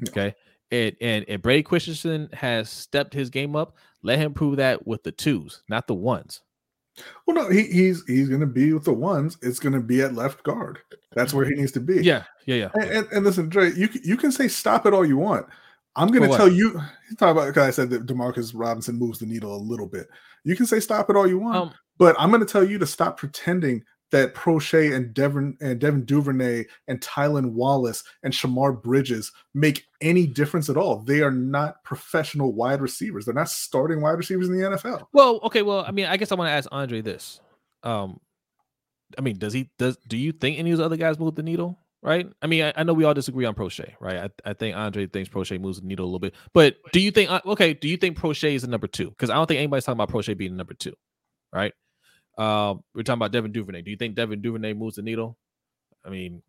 Yeah. Okay. And, and and Brady Christensen has stepped his game up. Let him prove that with the twos, not the ones. Well, no, he, he's he's going to be with the ones. It's going to be at left guard. That's where he needs to be. Yeah, yeah, yeah. And, and, and listen, Dre, you can- you can say stop it all you want. I'm going to tell you. Talk about because I said that Demarcus Robinson moves the needle a little bit. You can say stop it all you want, Um, but I'm going to tell you to stop pretending that Proche and Devin and Devin Duvernay and Tylan Wallace and Shemar Bridges make any difference at all. They are not professional wide receivers. They're not starting wide receivers in the NFL. Well, okay, well, I mean, I guess I want to ask Andre this. Um, I mean, does he does do you think any of those other guys move the needle? Right. I mean, I, I know we all disagree on Proche, right? I, I think Andre thinks Proche moves the needle a little bit. But do you think uh, okay, do you think Proche is a number two? Because I don't think anybody's talking about Proche being number two, right? Uh, we're talking about Devin Duvernay. Do you think Devin Duvernay moves the needle? I mean,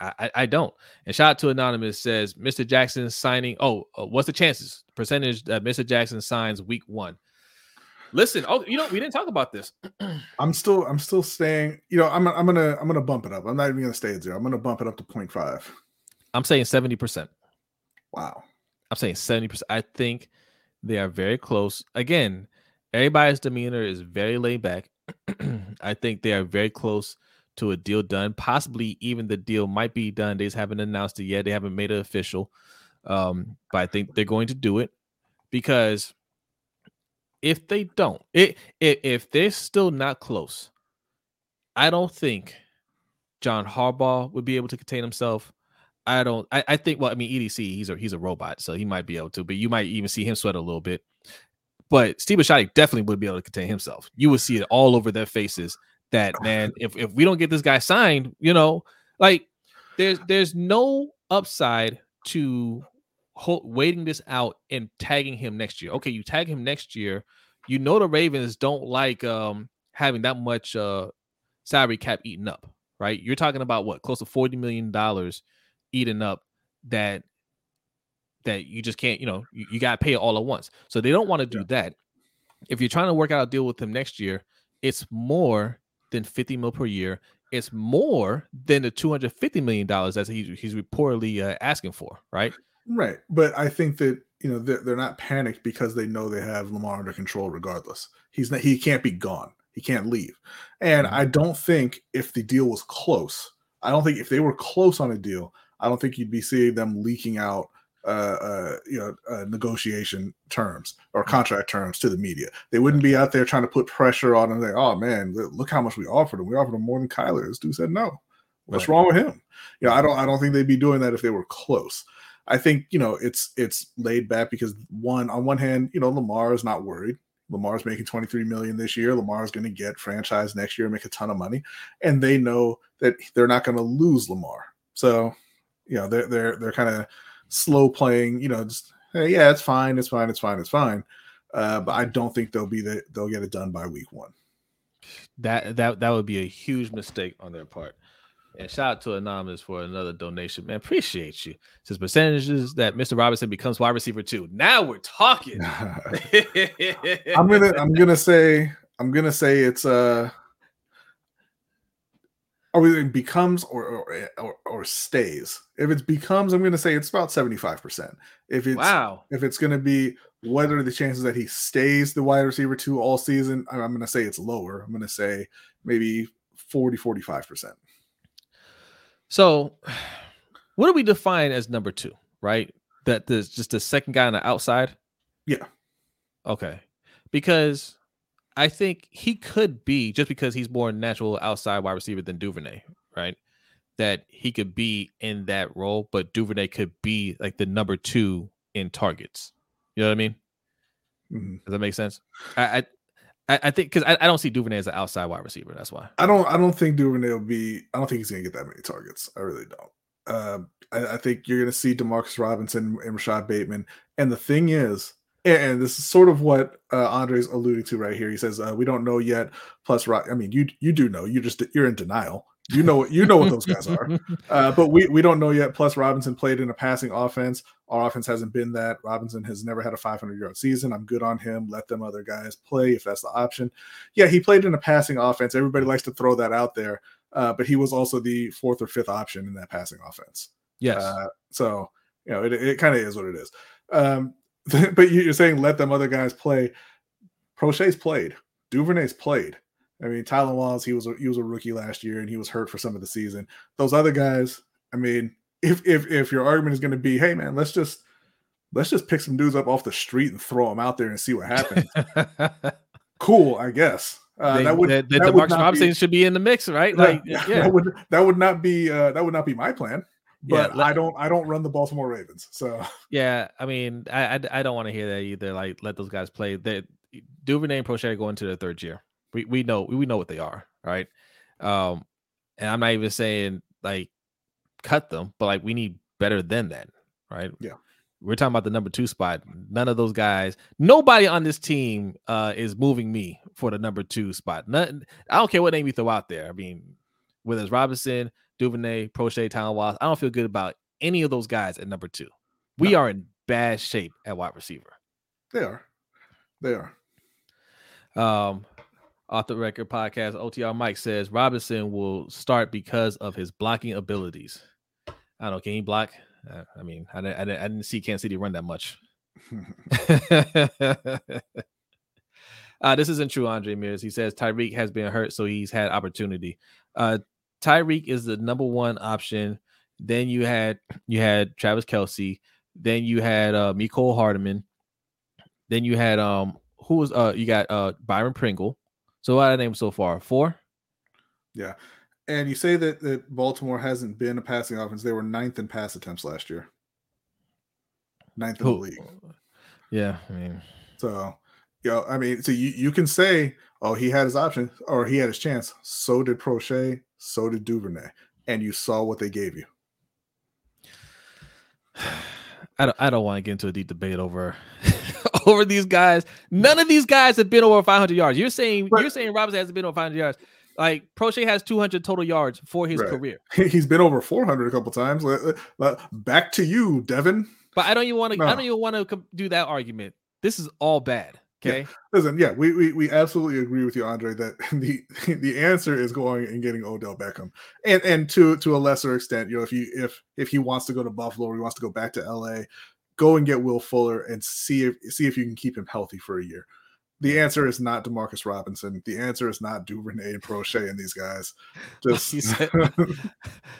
I, I, I don't. And shout out to Anonymous says Mr. Jackson signing. Oh, uh, what's the chances? Percentage that Mr. Jackson signs week one. Listen, oh, you know, we didn't talk about this. I'm still, I'm still staying. You know, I'm, I'm gonna, I'm gonna bump it up. I'm not even gonna stay at zero. I'm gonna bump it up to 0.5. I'm saying 70%. Wow. I'm saying 70%. I think they are very close. Again, everybody's demeanor is very laid back. I think they are very close to a deal done. Possibly even the deal might be done. They just haven't announced it yet. They haven't made it official. Um, but I think they're going to do it because if they don't, it, it if they're still not close, I don't think John Harbaugh would be able to contain himself. I don't. I, I think. Well, I mean, EDC. He's a he's a robot, so he might be able to. But you might even see him sweat a little bit. But Steve Bisciotti definitely would be able to contain himself. You would see it all over their faces that man, if, if we don't get this guy signed, you know, like there's there's no upside to waiting this out and tagging him next year. Okay, you tag him next year. You know the Ravens don't like um having that much uh salary cap eaten up, right? You're talking about what close to 40 million dollars eaten up that that you just can't, you know, you, you got to pay it all at once. So they don't want to do yeah. that. If you're trying to work out a deal with him next year, it's more than 50 mil per year. It's more than the 250 million dollars that he's he's reportedly uh, asking for, right? Right. But I think that you know they're, they're not panicked because they know they have Lamar under control regardless. He's not he can't be gone. He can't leave. And mm-hmm. I don't think if the deal was close, I don't think if they were close on a deal, I don't think you'd be seeing them leaking out uh, uh, you know, uh, negotiation terms or mm. contract terms to the media. They wouldn't be out there trying to put pressure on them. Like, oh man, look how much we offered them. We offered them more than Kyler. This dude said no. What's right. wrong with him? You know, I don't. I don't think they'd be doing that if they were close. I think you know it's it's laid back because one on one hand, you know, Lamar is not worried. Lamar's making 23 million this year. Lamar's going to get franchise next year, make a ton of money, and they know that they're not going to lose Lamar. So, you know, they're they're they're kind of slow playing, you know, just hey, yeah, it's fine, it's fine, it's fine, it's fine. Uh, but I don't think they'll be that they'll get it done by week one. That that that would be a huge mistake on their part. And shout out to Anonymous for another donation. Man, appreciate you. Says percentages that Mr. Robinson becomes wide receiver too. Now we're talking. I'm gonna I'm gonna say I'm gonna say it's uh or it becomes or, or or, or stays. If it becomes, I'm going to say it's about 75 percent. If it's wow, if it's going to be, what are the chances that he stays the wide receiver two all season? I'm going to say it's lower. I'm going to say maybe 40, 45 percent. So, what do we define as number two? Right, that there's just the second guy on the outside. Yeah. Okay, because I think he could be just because he's more natural outside wide receiver than Duvernay, right? That he could be in that role, but Duvernay could be like the number two in targets. You know what I mean? Mm-hmm. Does that make sense? I I, I think because I, I, don't see Duvernay as an outside wide receiver. That's why I don't I don't think Duvernay will be. I don't think he's gonna get that many targets. I really don't. Uh, I, I, think you're gonna see Demarcus Robinson and Rashod Bateman. And the thing is, and this is sort of what uh, Andre's alluding to right here. He says uh, we don't know yet. Plus, I mean, you you do know. You just you're in denial. You know what you know what those guys are, uh, but we we don't know yet. Plus, Robinson played in a passing offense. Our offense hasn't been that. Robinson has never had a 500 yard season. I'm good on him. Let them other guys play if that's the option. Yeah, he played in a passing offense. Everybody likes to throw that out there, uh, but he was also the fourth or fifth option in that passing offense. Yes. Uh, so you know it, it kind of is what it is. Um, but you're saying let them other guys play. Proche's played. Duvernay's played. I mean, Tylan Wallace, he was a, he was a rookie last year and he was hurt for some of the season. Those other guys, I mean, if if if your argument is going to be, hey man, let's just let's just pick some dudes up off the street and throw them out there and see what happens. cool, I guess. Uh, They- that would that, that that would Demarcus not be, should be in the mix, right? Like, yeah, that would that would not be uh, that would not be my plan. Yeah, But let- I don't I don't run the Baltimore Ravens, so yeah. I mean, I, I, I don't want to hear that either. Like, let those guys play. That Duvernay and Proche are going to their third year. We we know we know what they are, right? Um, and I'm not even saying like cut them, but like we need better than that, right? Yeah. We're talking about the number two spot. None of those guys, nobody on this team uh is moving me for the number two spot. Nothing, I don't care what name you throw out there. I mean, whether it's Robinson, Duvernay, Proche, Talon Watts, I don't feel good about any of those guys at number two. We are in bad shape at wide receiver. they are. They are. Um, off the record podcast, OTR Mike says Robinson will start because of his blocking abilities. I don't know. Can he block? Uh, I mean, I, didn't- I, didn't- I didn't see Kansas City run that much. uh, this isn't true, Andre Mears. He says Tyreek has been hurt, so he's had opportunity. Uh, Tyreek is the number one option. Then you had you had Travis Kelce. Then you had uh Mecole Hardman. Then you had um who was uh you got uh Byron Pringle. So what are names so far? Four. Yeah. and you say that, that Baltimore hasn't been a passing offense. They were ninth in pass attempts last year. Ninth in the league. Yeah, I mean, So, you know, I mean, so you, you can say, oh, he had his option or he had his chance. So did Proche, so did Duvernay. And you saw what they gave you. I don't I don't want to get into a deep debate over over these guys. None of these guys have been over 500 yards. You're saying But- you're saying Robinson hasn't been over 500 yards. Like Proche has 200 total yards for his Right. career. He's been over 400 a couple times. Back to you, Devin. But I don't even want to. I don't even want to do that argument. This is all bad. Yeah. Okay. Listen, yeah, we, we we absolutely agree with you, Andre, that the the answer is going and getting Odell Beckham, and and to to a lesser extent, you know, if you if if he wants to go to Buffalo or he wants to go back to LA, go and get Will Fuller and see if see if you can keep him healthy for a year. The answer is not Demarcus Robinson. The answer is not Duvernay and Proche and these guys. Just said-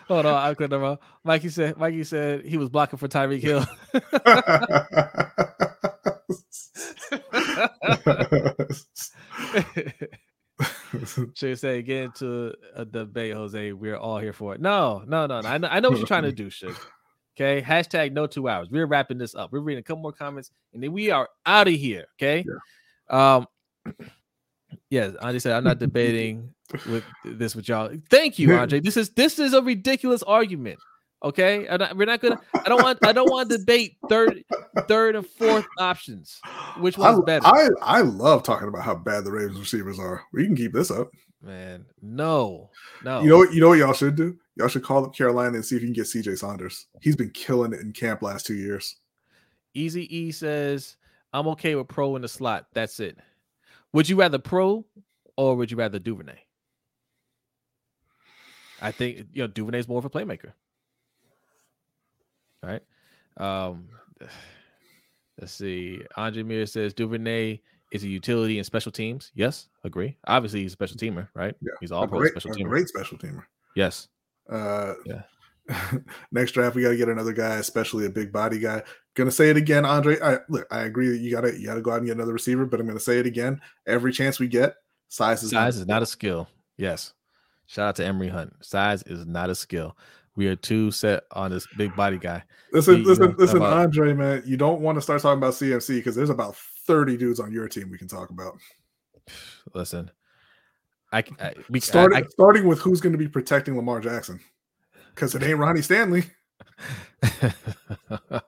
Hold on, I couldn't remember. Mikey said. Mikey said he was blocking for Tyreek Hill. Should say get into a debate, Jose. We're all here for it. No, no, no, no. I know, I know what you're trying to do, shit. Okay. Hashtag no two hours. We're wrapping this up. We're reading a couple more comments and then we are out of here. Okay. Um yes, Andre said I'm not debating with this with y'all. Thank you, Andre. This is this is a ridiculous argument. Okay. We're not gonna I don't want I don't want to debate third third and fourth options. Which one's I, better? I I love talking about how bad the Ravens receivers are. We can keep this up. Man, no, no. You know what? You know what y'all should do? Y'all should call up Carolina and see if you can get CJ Saunders. He's been killing it in camp last two years. Easy E says, I'm okay with pro in the slot. That's it. Would you rather pro or would you rather Duvernay? I think you know Duvernay's more of a playmaker. Right. Um let's see. Andre Mir says Duvernay is a utility in special teams. Yes, agree. Obviously, he's a special teamer, right? Yeah, He's all pro great, special a teamer. great special teamer. Yes. Uh, Yeah. next draft, we got to get another guy, especially a big body guy. Gonna say it again, Andre. I look, I agree that you gotta you gotta go out and get another receiver, but I'm gonna say it again. Every chance we get, size is Size is not a skill. Yes. Shout out to Emery Hunt. Size is not a skill. We are too set on this big body guy. Listen, you listen, listen, about- Andre, man. You don't want to start talking about CMC because there's about 30 dudes on your team we can talk about. Listen, I, I, we, Starting I, starting with who's going to be protecting Lamar Jackson because it ain't Ronnie Stanley.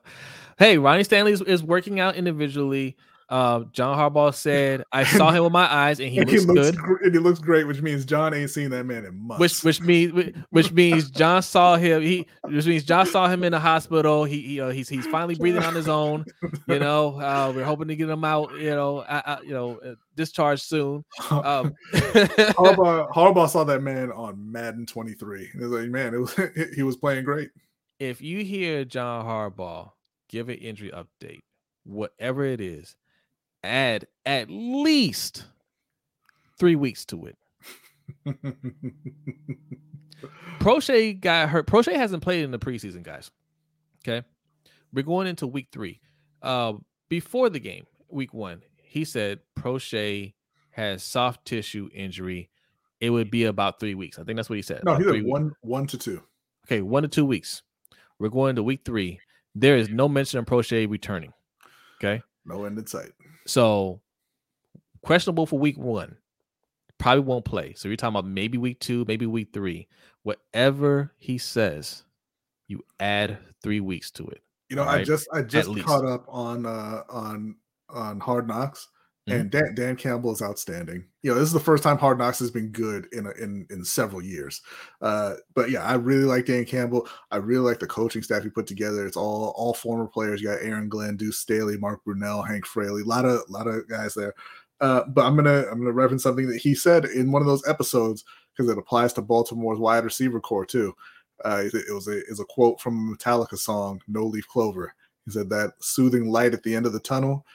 Hey, Ronnie Stanley is, is working out individually. Uh, John Harbaugh said, "I saw him with my eyes, and he and looks he looks good." and he looks great, which means John ain't seen that man in months. Which which means which means John saw him. He which means John saw him in the hospital. He, he uh, he's he's finally breathing on his own. You know, uh, we're hoping to get him out. You know, uh, uh, you know, uh, discharged soon. Um, Harbaugh, Harbaugh saw that man on Madden 23. It was like, man, it was he was playing great. if you hear John Harbaugh give an injury update, whatever it is, add at least three weeks to it. Proche got hurt. Proche hasn't played in the preseason, guys. Okay. We're going into week three. Uh, before the game, week one, he said Proche has soft tissue injury, it would be about three weeks. I think that's what he said. No, he said weeks. one one to two. Okay, one to two weeks. We're going to week three. There is no mention of Proche returning. Okay. No end in sight. So questionable for week one. Probably won't play. So you're talking about maybe week two, maybe week three. Whatever he says, you add three weeks to it. You know, I just I just caught up on uh on on Hard Knocks, Mhm. and Dan, Dan Campbell is outstanding. You know, this is the first time Hard Knocks has been good in a, in in several years. Uh, but yeah, I really like Dan Campbell. I really like the coaching staff he put together. It's all all former players. You got Aaron Glenn, Deuce Staley, Mark Brunell, Hank Fraley, a lot of lot of guys there. Uh, but I'm gonna I'm gonna reference something that he said in one of those episodes because it applies to Baltimore's wide receiver core too. Uh, it, it was a is a quote from a Metallica song, "No Leaf Clover." He said that soothing light at the end of the tunnel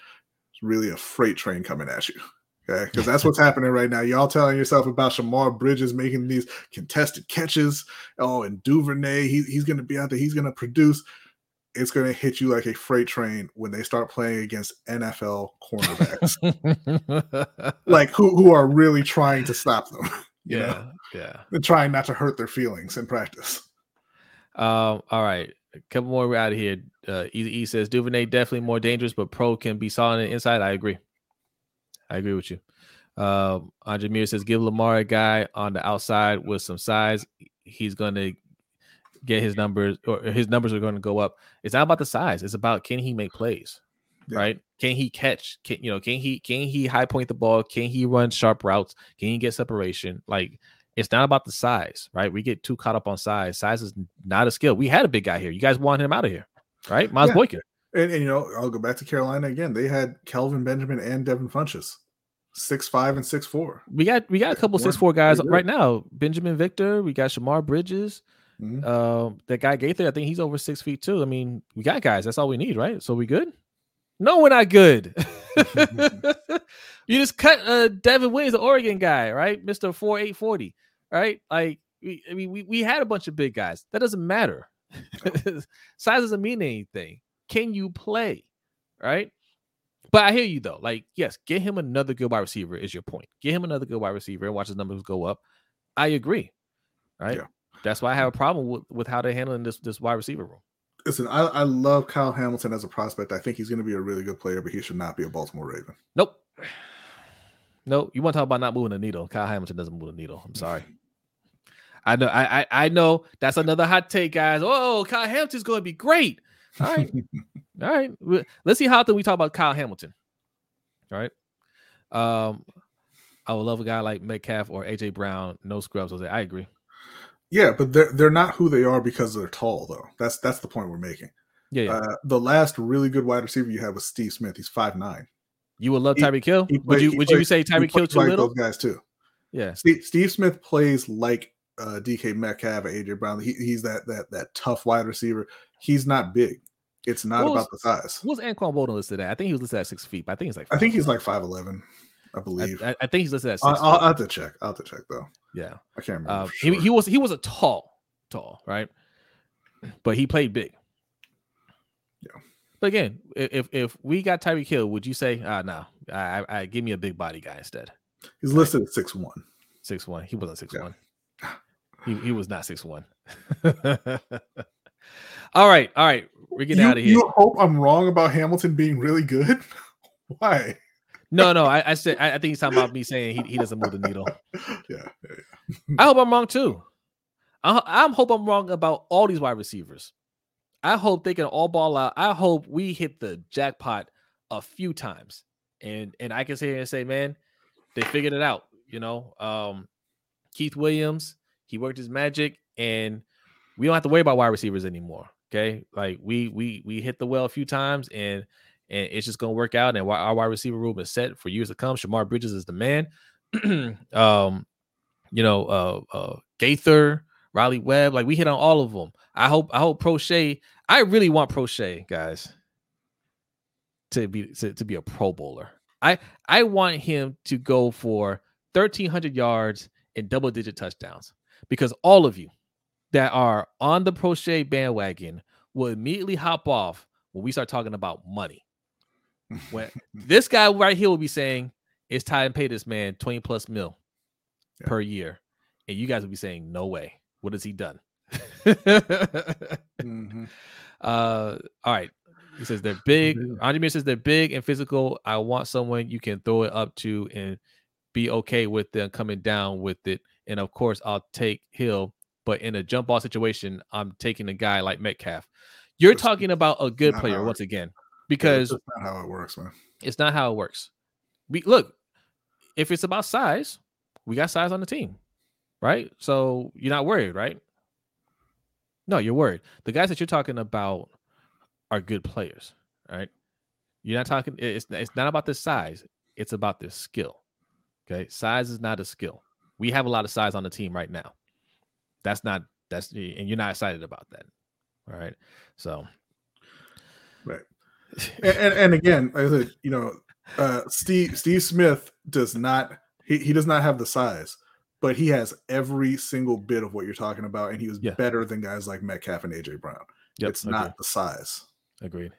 really a freight train coming at you. Okay, because that's what's happening right now. Y'all telling yourself about Shemar Bridges making these contested catches. Oh, and Duvernay, he, he's going to be out there. He's going to produce. It's going to hit you like a freight train when they start playing against NFL cornerbacks, like who who are really trying to stop them. You know? yeah, yeah. and trying not to hurt their feelings in practice. Um, all right. A couple more we're out of here. Uh E, e says Duvernay definitely more dangerous, but pro can be solid on the inside. I agree. I agree with you. Um Andre Mir says give Lamar a guy on the outside with some size. He's gonna get his numbers or his numbers are going to go up. It's not about the size, it's about can he make plays, Yeah. right? Can he catch? Can you know, can he can he high point the ball? Can he run sharp routes? Can he get separation? Like it's not about the size, right? We get too caught up on size. Size is not a skill. We had a big guy here. You guys want him out of here, right? Miles Yeah. Boykin. And, and, you know, I'll go back to Carolina again. They had Kelvin Benjamin and Devin Funchess, six five and six four. We got we got a couple six four guys right now. Binjimen Victor. We got Shemar Bridges. Mhm. Um, that guy Gaither, I think he's over six feet too. I mean, we got guys. That's all we need, right? So we good? No, we're not good. you just cut uh Devin Williams, the Oregon guy, right? Mister Four Eight Forty, right? Like, we, I mean, we we had a bunch of big guys. That doesn't matter. Size doesn't mean anything. Can you play, right? But I hear you though. Like, yes, get him another good wide receiver is your point. Get him another good wide receiver and watch his numbers go up. I agree, right? Yeah. That's why I have a problem with, with how they're handling this this wide receiver room. Listen, I, I love Kyle Hamilton as a prospect. I think he's going to be a really good player, but he should not be a Baltimore Raven. Nope. Nope. You want to talk about not moving the needle? Kyle Hamilton doesn't move the needle. I'm sorry. I know. I I, I know that's another hot take, guys. Oh, Kyle Hamilton's going to be great. All right. All right. Let's see how often we talk about Kyle Hamilton. All right. Um, I would love a guy like Metcalf or AJ Brown. No scrubs. I I agree. yeah, but they're they're not who they are because they're tall, though. That's that's the point we're making. Yeah. yeah. Uh, the last really good wide receiver you had was Steve Smith. He's five nine. you would love Tyreek Hill. Would play- you Would you say Tyreek Hill too like little? Those guys too. Yeah. Steve, Steve Smith plays like uh, DK Metcalf, AJ Brown. He, he's that that that tough wide receiver. He's not big. It's not was- about the size. What was Anquan Boldin listed at? I think he was listed at six feet, but I think he's like. I think he's like five eleven. I believe. I, I, think he's listed at I, 6 I'll. I'll have to check. I'll have to check though. yeah. I can't remember. Uh, for he, he was he was a tall, tall, right? But he played big. Yeah. But again, if if we got Tyreek Hill, would you say, ah, no, I, I, I give me a big body guy instead? he's listed at six one. Six one. He wasn't six Yeah. one. He he was not six one. all right, all right. We're getting You, out of here. you hope I'm wrong about Hamilton being really good? Why? No, no. I, I said I, I think he's talking about me saying he, he doesn't move the needle. Yeah, yeah, I hope I'm wrong too. I, I hope I'm wrong about all these wide receivers. I hope they can all ball out. I hope we hit the jackpot a few times, and and I can sit here and say, man, they figured it out. You know, um, Keith Williams, he worked his magic, and we don't have to worry about wide receivers anymore. Okay, like we we we hit the well a few times, and and it's just gonna work out. And our wide receiver room is set for years to come. Shemar Bridges is the man. um, you know, uh, uh, Gaither, Raleigh Webb, like we hit on all of them. I hope, I hope Proche. I really want Proche, guys, to be to, to be a Pro Bowler. I I want him to go for thirteen hundred yards and double digit touchdowns because all of you that are on the Proche bandwagon will immediately hop off when we start talking about money. When this guy right here will be saying it's time to pay this man 20 plus mil Yeah. per year. And you guys will be saying, no way. What has he done? Mhm. uh, all right. He says they're big. Andre Mir says they're big and physical. I want someone you can throw it up to and be okay with them coming down with it. And of course, I'll take Hill. But in a jump ball situation, I'm taking a guy like Metcalf. You're That's talking about a good player once again, Yeah, because that's not how it works, man. it's not how it works. We look, if it's about size, we got size on the team, right? So you're not worried, right? No, you're worried. The guys that you're talking about are good players, right? You're not talking. It's it's not about the size. It's about their skill. Okay, size is not a skill. We have a lot of size on the team right now. That's not that's and you're not excited about that. All right, so Right. And, and, and again, like I said, you know, uh, Steve Steve Smith does not he, he does not have the size, but he has every single bit of what you're talking about, and he was Yeah. better than guys like Metcalf and AJ Brown. yep, it's not the size. agreed.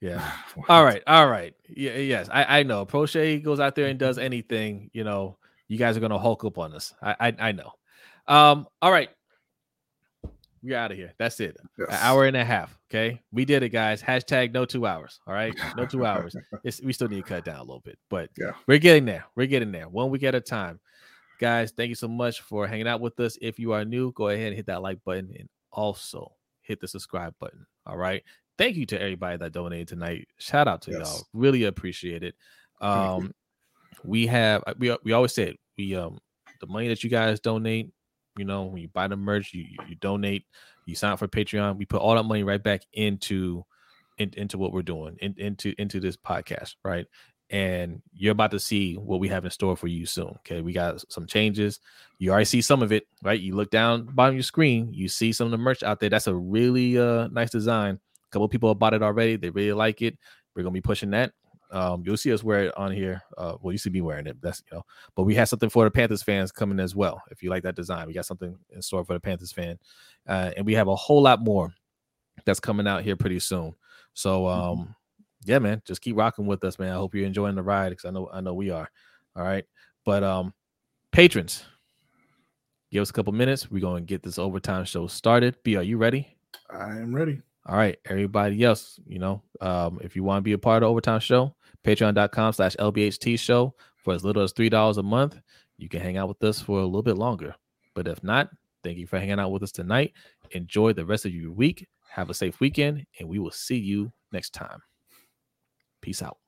Yeah. All right, all right. Yeah, yes, I, I know. Proche goes out there and does anything, you know, you guys are gonna hulk up on us. I I, I know. Um, all right. We're out of here. That's it. An hour and a half. Okay. We did it, guys. Hashtag no two hours. All right. No two hours. It's, we still need to cut down a little bit, but Yeah. we're getting there. We're getting there. One week at a time. Guys, thank you so much for hanging out with us. If you are new, go ahead and hit that like button and also hit the subscribe button. All right. Thank you to everybody that donated tonight. Shout out to Yes. y'all. Really appreciate it. Um, we have we we always said we um the money that you guys donate, you know, when you buy the merch, you you- donate, you sign up for Patreon, we put all that money right back into in, into what we're doing, in, into into this podcast, right? And you're about to see what we have in store for you soon. Okay, we got some changes. You already see some of it, right? You look down bottom of your screen, you see some of the merch out there. That's a really uh nice design. A couple people have bought it already. They really like it. We're gonna be pushing that. Um, you'll see us wear it on here. Uh, well, you see me wearing it. That's you know, but we have something for the Panthers fans coming as well. If you like that design, we got something in store for the Panthers fan, uh, and we have a whole lot more that's coming out here pretty soon. So, um, yeah, man, just keep rocking with us, man. I hope you're enjoying the ride because I know I know we are. All right, but um, patrons, give us a couple minutes. We're gonna get this overtime show started. B, are you ready? I am ready. All right, everybody else, you know, um, if you want to be a part of the overtime show, patreon.com slash LBHT show for as little as three dollars a month. You can hang out with us for a little bit longer. But if not, thank you for hanging out with us tonight. Enjoy the rest of your week. Have a safe weekend, and we will see you next time. Peace out.